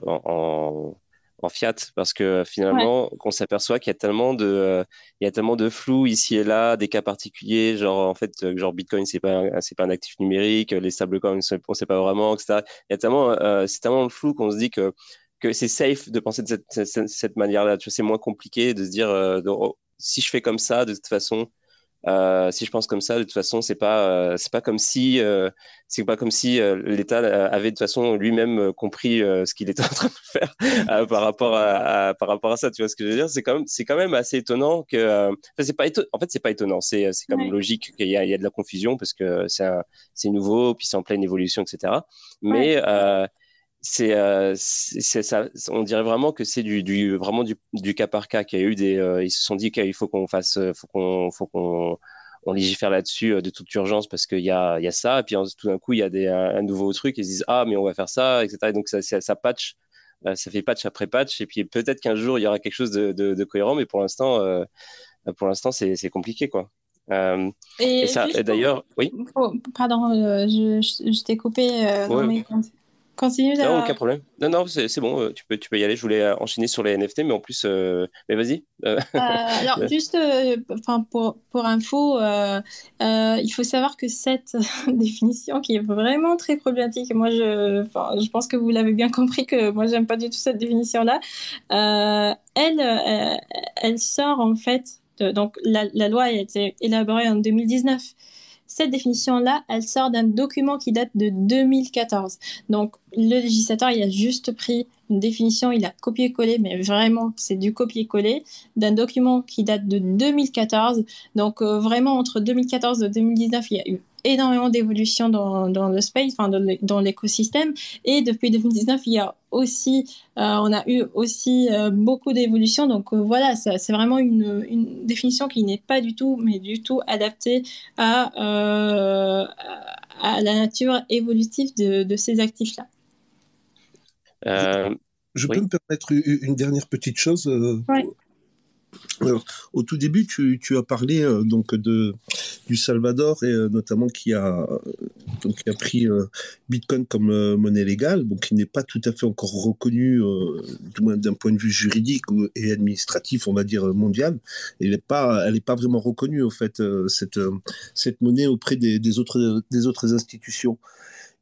en, en, fiat. Parce que finalement on s'aperçoit qu'il y a tellement de il y a tellement de flou ici et là des cas particuliers genre en fait genre Bitcoin c'est pas c'est pas un actif numérique les stablecoins on sait pas vraiment etc il y a tellement c'est tellement de flou qu'on se dit que que c'est safe de penser de cette, cette, manière-là. Tu vois, c'est moins compliqué de se dire euh, oh, si je fais comme ça, de toute façon, euh, si je pense comme ça, de toute façon, c'est pas euh, c'est pas comme si c'est pas comme si l'État avait de toute façon lui-même compris ce qu'il était en train de faire par rapport à, par rapport à ça. Tu vois ce que je veux dire? C'est quand même c'est quand même assez étonnant que c'est pas en fait c'est pas étonnant. C'est c'est quand même logique qu'il y y a de la confusion parce que c'est c'est nouveau puis c'est en pleine évolution etc. Mais c'est euh, ça, on dirait vraiment que c'est du, du, vraiment du, du, cas par cas qu'il y a eu des euh, ils se sont dit qu'il faut qu'on fasse euh, faut qu'on faut qu'on on légifère là-dessus euh, de toute urgence parce qu'il y a, y a ça. Et puis tout d'un coup il y a des, un, nouveau truc ils se disent ah mais on va faire ça etc et donc ça, ça, ça patch ça fait patch après patch. Et puis peut-être qu'un jour il y aura quelque chose de, de, de cohérent mais pour l'instant pour l'instant c'est compliqué quoi. Et, et, d'ailleurs oui. pardon je, je, t'ai coupé ouais. Continue. Non, aucun problème. Non, non, c'est bon. Euh, tu peux, tu peux y aller. Je voulais euh, enchaîner sur les NFT, mais en plus, euh, mais vas-y. alors, juste, enfin, pour, pour info, il faut savoir que cette définition, qui est vraiment très problématique, moi, je, je pense que vous l'avez bien compris que moi, j'aime pas du tout cette définition-là. elle, elle sort en fait. De, donc, la, la loi a été élaborée en 2019 cette définition-là, elle sort d'un document qui date de 2014. Donc, le législateur, il a juste pris une définition, il a copié-collé, mais vraiment, c'est du copier-coller d'un document qui date de 2014. Donc, euh, vraiment, entre 2014 et 2019, il y a eu énormément d'évolution dans, le space, enfin dans l'écosystème. Et depuis 2019, il y a aussi, euh, on a eu aussi euh, beaucoup d'évolution. Donc voilà, c'est vraiment une, définition qui n'est pas du tout, mais du tout adaptée à, la nature évolutive de ces actifs-là. Je peux me permettre une dernière petite chose alors, au tout début, tu, tu as parlé euh, donc de du Salvador et euh, notamment qui a donc qui a pris Bitcoin comme monnaie légale, donc qui n'est pas tout à fait encore reconnu, du moins d'un point de vue juridique et administratif, on va dire mondial. Elle n'est pas, elle est pas vraiment reconnue en fait cette cette monnaie auprès des, des autres des autres institutions.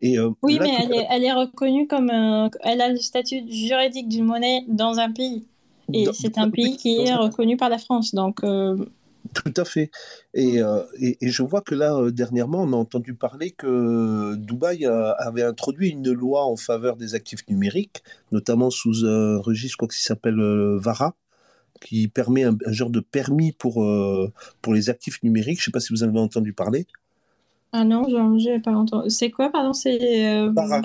Et, oui, mais elle, est, elle, est, reconnue comme elle a le statut juridique d'une monnaie dans un pays. Et c'est un pays qui est reconnu par la France. Donc, euh, Tout à fait. Et, euh, et, je vois que là, euh, dernièrement, on a entendu parler que Dubaï avait introduit une loi en faveur des actifs numériques, notamment sous un registre, je crois que s'appelle VARA, qui permet un, genre de permis pour, pour les actifs numériques. Je ne sais pas si vous en avez entendu parler. Ah non, je n'ai pas entendu. C'est quoi, pardon C'est VARA.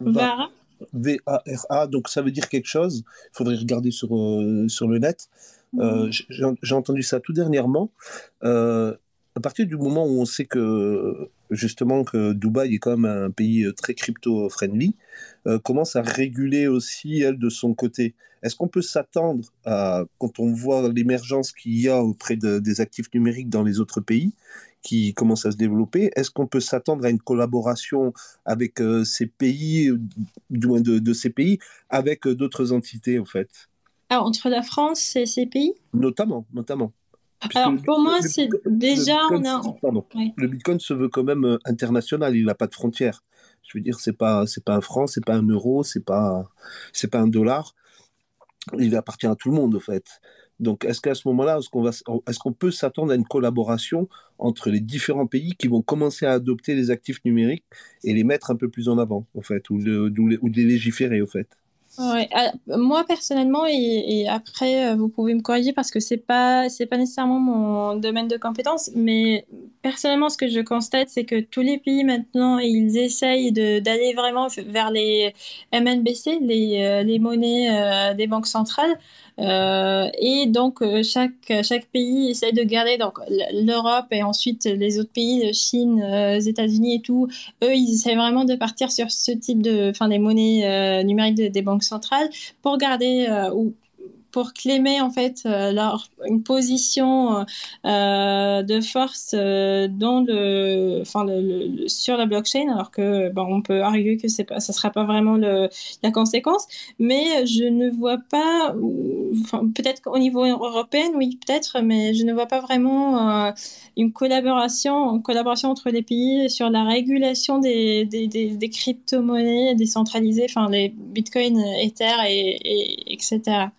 VARA? V-A-R-A, donc ça veut dire quelque chose. Il faudrait regarder sur, euh, sur le net. Euh. J'ai entendu ça tout dernièrement. Euh, à partir du moment où on sait que justement que Dubaï est quand même un pays très crypto-friendly, commence à réguler aussi elle de son côté. Est-ce qu'on peut s'attendre à, quand on voit l'émergence qu'il y a auprès des actifs numériques dans les autres pays, qui commence à se développer. Est-ce qu'on peut s'attendre à une collaboration avec euh, ces pays, du moins de, ces pays, avec euh, d'autres entités en fait? Ah, Entre la France et ces pays? Notamment, notamment. Alors pour moi, c'est déjà on a. Pardon. Le Bitcoin se veut quand même euh, international. Il n'a pas de frontières. Je veux dire, c'est pas c'est pas un franc, c'est pas un euro, c'est pas c'est pas un dollar. Il appartient à tout le monde en fait. Donc, est-ce qu'à ce, moment-là, est-ce qu'on, est-ce qu'on peut s'attendre à une collaboration entre les différents pays qui vont commencer à adopter les actifs numériques et les mettre un peu plus en avant, en fait, ou de, ou les légiférer, au fait? Ouais, ah, moi personnellement et, après euh, vous pouvez me corriger parce que c'est pas c'est pas nécessairement mon domaine de compétence mais personnellement ce que je constate c'est que tous les pays maintenant ils essayent d'aller vraiment vers les MNBC les, euh, les monnaies euh, des banques centrales et donc, euh, chaque, chaque pays essaie de garder donc l'Europe et ensuite les autres pays, Chine, euh, les États-Unis et tout. Eux, ils essaient vraiment de partir sur ce type de, enfin, des monnaies numériques des banques centrales pour garder ou pour claimer en fait euh, leur une position euh, de force euh, enfin le, sur la blockchain, alors que bon, on peut arguer que c'est pas, ça sera pas vraiment la conséquence, mais je ne vois pas, peut-être qu'au niveau européen, oui peut-être, mais je ne vois pas vraiment une collaboration, une collaboration entre les pays sur la régulation des, des, crypto-monnaies décentralisées, enfin les bitcoins, Ether et, et etc.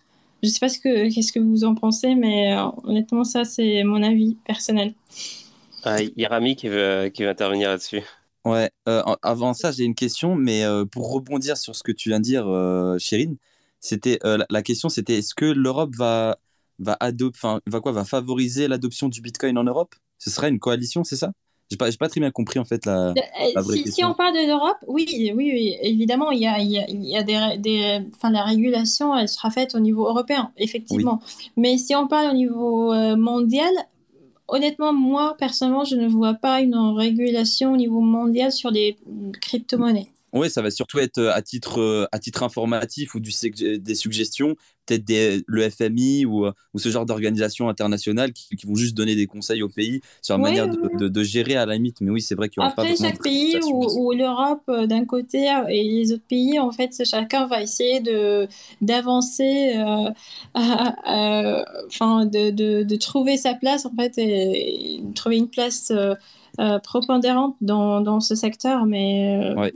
Je sais pas ce que qu'est-ce que vous en pensez, mais euh, honnêtement, ça c'est mon avis personnel. Ah, il y a Rami qui veut, qui veut intervenir là-dessus. Ouais, euh, avant ça, j'ai une question, mais euh, pour rebondir sur ce que tu viens de dire, Chérine, c'était la, question, c'était est-ce que l'Europe va va va quoi, va favoriser l'adoption du Bitcoin en Europe? Ce serait une coalition, c'est ça? J'ai pas, pas très bien compris en fait la, la vraie si, question. Si on parle de l'Europe, oui, oui, oui, évidemment, il y a, il y a, il y a des, des, enfin, la régulation, elle sera faite au niveau européen, effectivement. Mais si on parle au niveau euh, mondial, honnêtement, moi, personnellement, je ne vois pas une régulation au niveau mondial sur les crypto-monnaies. Oui, ça va surtout être euh, à titre, euh, à titre informatif ou du, des suggestions, peut-être le FMI ou, euh, ou, ce genre d'organisations internationales qui, vont juste donner des conseils au pays sur la manière de, de, gérer à la limite. Mais oui, c'est vrai qu'il y aura Après, chaque pays ou, l'Europe d'un côté et les autres pays, en fait, chacun va essayer de d'avancer, enfin, de, de, de, trouver sa place en fait et, trouver une place. Euh, dans, dans, ce secteur, mais ouais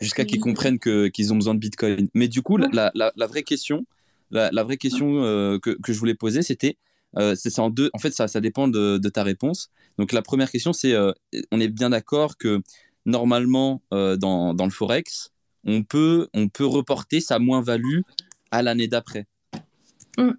jusqu'à qu'ils comprennent qu'ils ont besoin de Bitcoin. Mais du coup, la, la, vraie question, la, vraie question euh, que, que, je voulais poser, c'était, euh, c'est en deux, en fait, ça, ça dépend de, de, ta réponse. Donc la première question, c'est, euh, on est bien d'accord que normalement, dans, dans, le forex, on peut, on peut reporter sa moins-value à l'année d'après. Mm.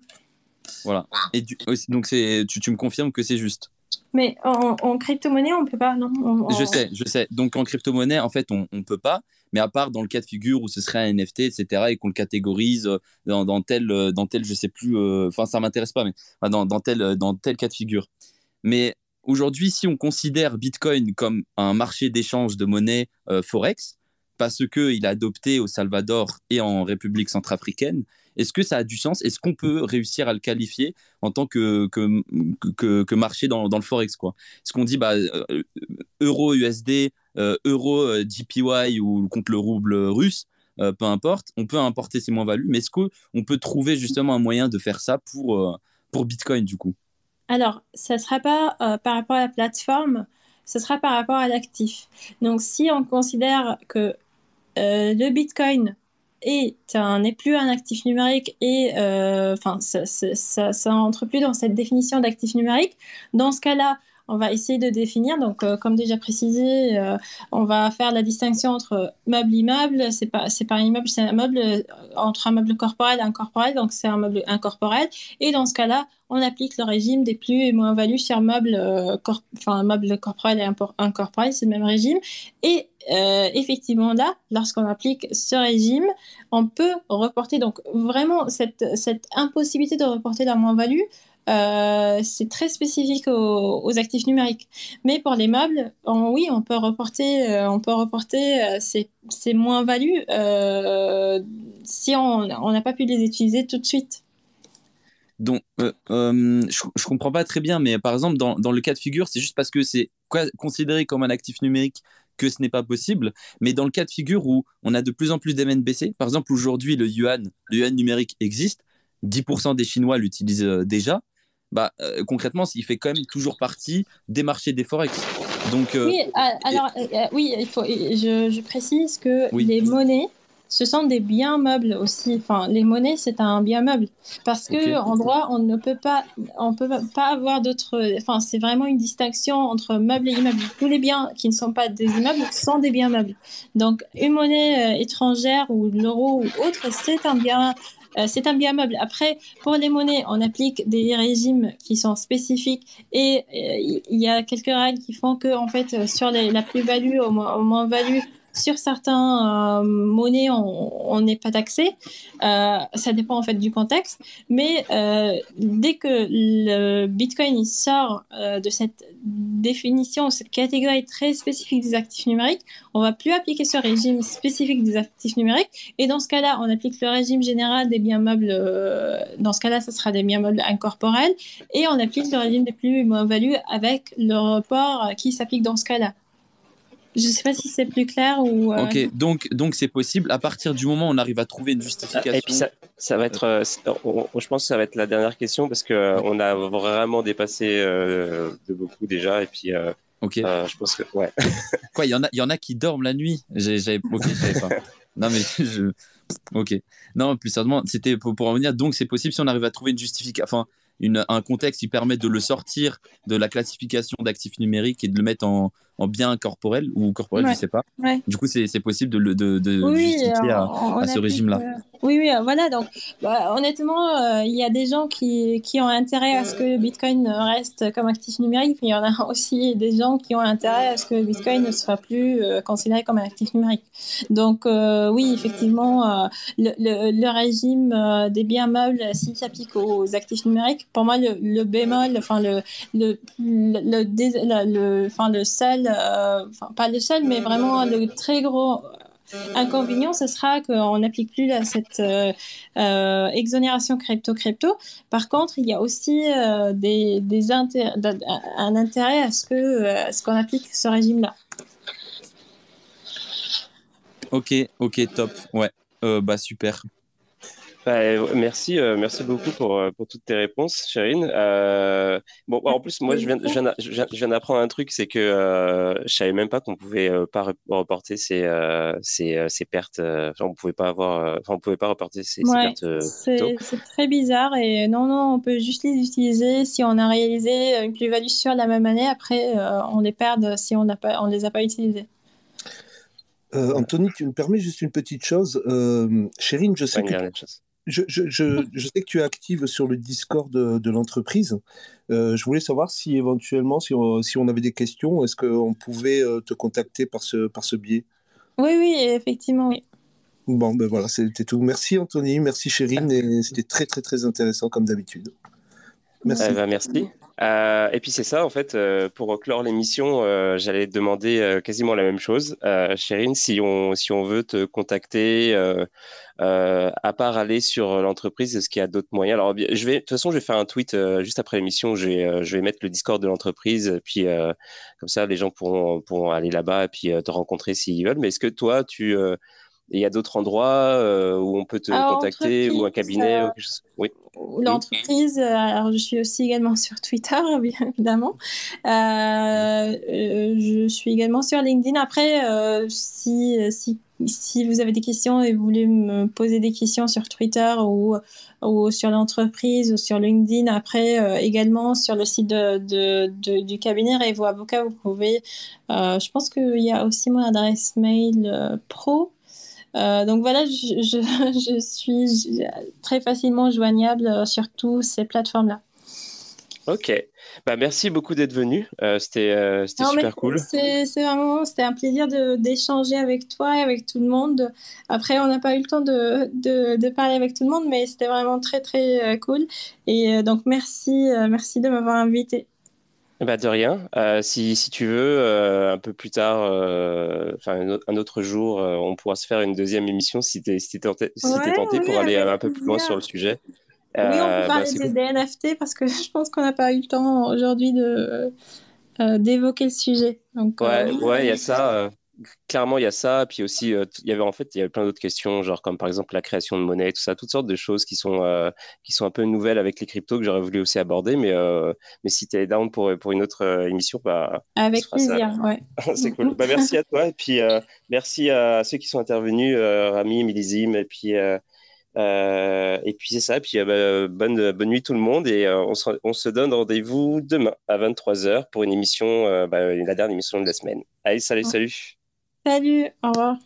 Voilà. Et donc c'est, tu, tu me confirmes que c'est juste. Mais en, en crypto-monnaie, on peut pas, non? Je sais, je sais. Donc en crypto-monnaie, en fait, on ne peut pas. Mais à part dans le cas de figure où ce serait un NFT, etc., et qu'on le catégorise euh, dans, tel, euh, dans tel, je sais plus, euh, enfin, ça m'intéresse pas, mais dans, tel, dans tel cas de figure. Mais aujourd'hui, si on considère Bitcoin comme un marché d'échange de monnaie Forex, parce qu'il a adopté au Salvador et en République centrafricaine. Est-ce que ça a du sens? Est-ce qu'on peut réussir à le qualifier en tant que, que, que, marché dans, le Forex Est-ce qu'on dit bah, euh, euro USD, euh, JPY ou contre le rouble russe peu importe, on peut importer ces moins-values, mais est-ce qu'on peut trouver justement un moyen de faire ça pour, pour Bitcoin du coup? Alors, ça ne sera pas par rapport à la plateforme, ce sera par rapport à l'actif. Donc, si on considère que euh, le Bitcoin n'est plus un actif numérique et euh, enfin ça, ça, ça, plus dans cette définition d'actif numérique, dans ce cas-là, on va essayer de définir. Donc, euh, comme déjà précisé, euh, on va faire la distinction entre meuble immeuble. C'est pas c'est pas un immeuble, c'est un meuble euh, entre un meuble corporel et incorporel. Donc, c'est un meuble incorporel. Et dans ce cas-là, on applique le régime des plus et moins values sur meuble, enfin meuble corporel et incorporel, c'est le même régime. Et effectivement là, lorsqu'on applique ce régime, on peut reporter donc vraiment cette, cette impossibilité de reporter la moins-value euh, c'est très spécifique aux, actifs numériques. Mais pour les meubles, oui, on peut reporter, euh, on peut reporter euh, ces, moins-values si on n'a pas pu les utiliser tout de suite. Donc, je, ne comprends pas très bien, mais par exemple, dans, le cas de figure, c'est juste parce que c'est considéré comme un actif numérique que ce n'est pas possible. Mais dans le cas de figure où on a de plus en plus d'MNBC, par exemple, aujourd'hui, le yuan, le yuan numérique existe, 10% des Chinois l'utilisent déjà bah, euh, concrètement, il fait quand même toujours partie des marchés des forex. Donc, euh, oui, alors, euh, oui, il faut, je, précise que les monnaies, ce sont des biens meubles aussi. Enfin, les monnaies, c'est un bien meuble. Parce que en droit, on ne peut pas, on peut pas avoir d'autres. Enfin, c'est vraiment une distinction entre meubles et immeubles. Tous les biens qui ne sont pas des immeubles sont des biens meubles. Donc, une monnaie étrangère ou l'euro ou autre, c'est un bien euh, c'est un bien meuble. Après, pour les monnaies, on applique des régimes qui sont spécifiques et euh, il y a quelques règles qui font que, en fait, sur la plus-value, au moins-value, sur certains euh, monnaies, on n'est pas taxé. Euh, ça dépend en fait du contexte. Mais euh, dès que le Bitcoin sort de cette définition, cette catégorie très spécifique des actifs numériques, on va plus appliquer ce régime spécifique des actifs numériques. Et dans ce cas-là, on applique le régime général des biens meubles. dans ce cas-là, ce sera des biens meubles incorporels. Et on applique le régime des plus moins-values avec le report qui s'applique dans ce cas-là. Je ne sais pas si c'est plus clair ou. Euh, ok, donc donc c'est possible à partir du moment où on arrive à trouver une justification. Et puis ça, ça va être, euh, je pense que ça va être la dernière question parce que euh, on a vraiment dépassé de beaucoup déjà et puis. ok. je pense que ouais. Quoi, il y en a, il y en a qui dorment la nuit. J'avais, ok, pas. Non mais je, ok. Non, plus sérieusement, c'était pour, pour en venir. Donc c'est possible si on arrive à trouver une justification. Enfin, un contexte qui permet de le sortir de la classification d'actifs numériques et de le mettre en, en bien corporel ou corporel, je je sais pas. Du coup, c'est possible de, de, de, justifier à, ce régime-là. Euh, oui, oui, euh, voilà. Donc, bah, honnêtement, euh, il y a des gens qui, qui, ont intérêt à ce que le Bitcoin reste comme actif numérique, mais il y en a aussi des gens qui ont intérêt à ce que le Bitcoin ne soit plus considéré comme un actif numérique. Donc, oui, effectivement, le, le, régime des biens meubles, s'il s'applique aux actifs numériques, pour moi, le, le bémol, enfin, le, le, le, le, enfin, le seul euh, pas le seul, mais vraiment le très gros inconvénient, ce sera qu'on n'applique plus cette euh, euh, exonération crypto-crypto. Par contre, il y a aussi des, des un intérêt à ce que ce qu'on applique ce régime-là. Ok, ok, top. Ouais, bah super. Bah, merci, euh, merci beaucoup pour, euh, pour toutes tes réponses, Chérine. Euh, bon, en plus, moi, je viens, je viens, d'apprendre un truc, c'est que euh, je savais même pas qu'on pouvait pas reporter ces, ces, ces pertes. Enfin, on pouvait pas avoir, enfin, on pouvait pas reporter ces, pertes. C'est très bizarre et non, non, on peut juste les utiliser si on a réalisé une plus-value sur la même année. Après, on les perd si on ne on les a pas utilisés. Anthony, tu me permets juste une petite chose. Chérine, je sais que je, sais que tu es active sur le Discord de, l'entreprise. Euh, je voulais savoir si éventuellement, si on, avait des questions, est-ce qu'on pouvait euh, te contacter par ce, par ce biais? Oui, oui, effectivement, oui. Bon, ben voilà, c'était tout. Merci Anthony, merci Chérine, et c'était très très très intéressant comme d'habitude. Merci. Eh ben, merci. Euh, et puis c'est ça, en fait, euh, pour clore l'émission, euh, j'allais te demander quasiment la même chose. Chérine, si on, si on veut te contacter, à part aller sur l'entreprise, est-ce qu'il y a d'autres moyens? Alors, je de toute façon, je vais faire un tweet juste après l'émission. Je vais, je vais mettre le Discord de l'entreprise, puis comme ça, les gens pourront, pourront aller là-bas et puis te rencontrer s'ils veulent. Mais est-ce que toi, tu il y a d'autres endroits euh, où on peut te contacter ou un cabinet Oui. L'entreprise, euh, alors je suis aussi également sur Twitter, bien évidemment. Euh, je suis également sur LinkedIn. Après, si, si, si, vous avez des questions et vous voulez me poser des questions sur Twitter ou, ou sur l'entreprise ou sur LinkedIn, après également sur le site de, de, du cabinet Revo Avocat, vous pouvez. je pense qu'il y a aussi mon adresse mail pro. Euh, donc voilà, je, je, suis très facilement joignable euh, sur toutes ces plateformes-là. Ok, bah, merci beaucoup d'être venu. Euh, c'était super cool. C'est vraiment c'était un plaisir d'échanger avec toi et avec tout le monde. Après, on n'a pas eu le temps de, de, de, parler avec tout le monde, mais c'était vraiment très très cool. Et donc merci merci de m'avoir invité. Bah de rien. Euh, si, si, tu veux, euh, un peu plus tard, euh, enfin un, autre jour, on pourra se faire une deuxième émission si tu es, si tenté, si tenté pour aller un peu plus loin sur le sujet. Oui, on peut parler bah, des NFT parce que je pense qu'on n'a pas eu le temps aujourd'hui de d'évoquer le sujet. Donc, ouais, ouais, il y a ça clairement, il y a ça. Puis aussi, euh, il y avait en fait, il y avait plein d'autres questions, genre comme par exemple la création de monnaie, tout ça, toutes sortes de choses qui sont, euh, qui sont un peu nouvelles avec les cryptos que j'aurais voulu aussi aborder. Mais, euh, mais si tu es down pour, pour une autre émission, bah. Avec plaisir, ouais. C'est cool. Bah, merci à toi. Et puis, merci à ceux qui sont intervenus, Rami, Milizim, et puis. et puis c'est ça, et puis bah, bonne, bonne nuit tout le monde et on, se, on, se, donne rendez-vous demain à 23h pour une émission, bah, la dernière émission de la semaine. Allez, salut, salut Salut, au revoir.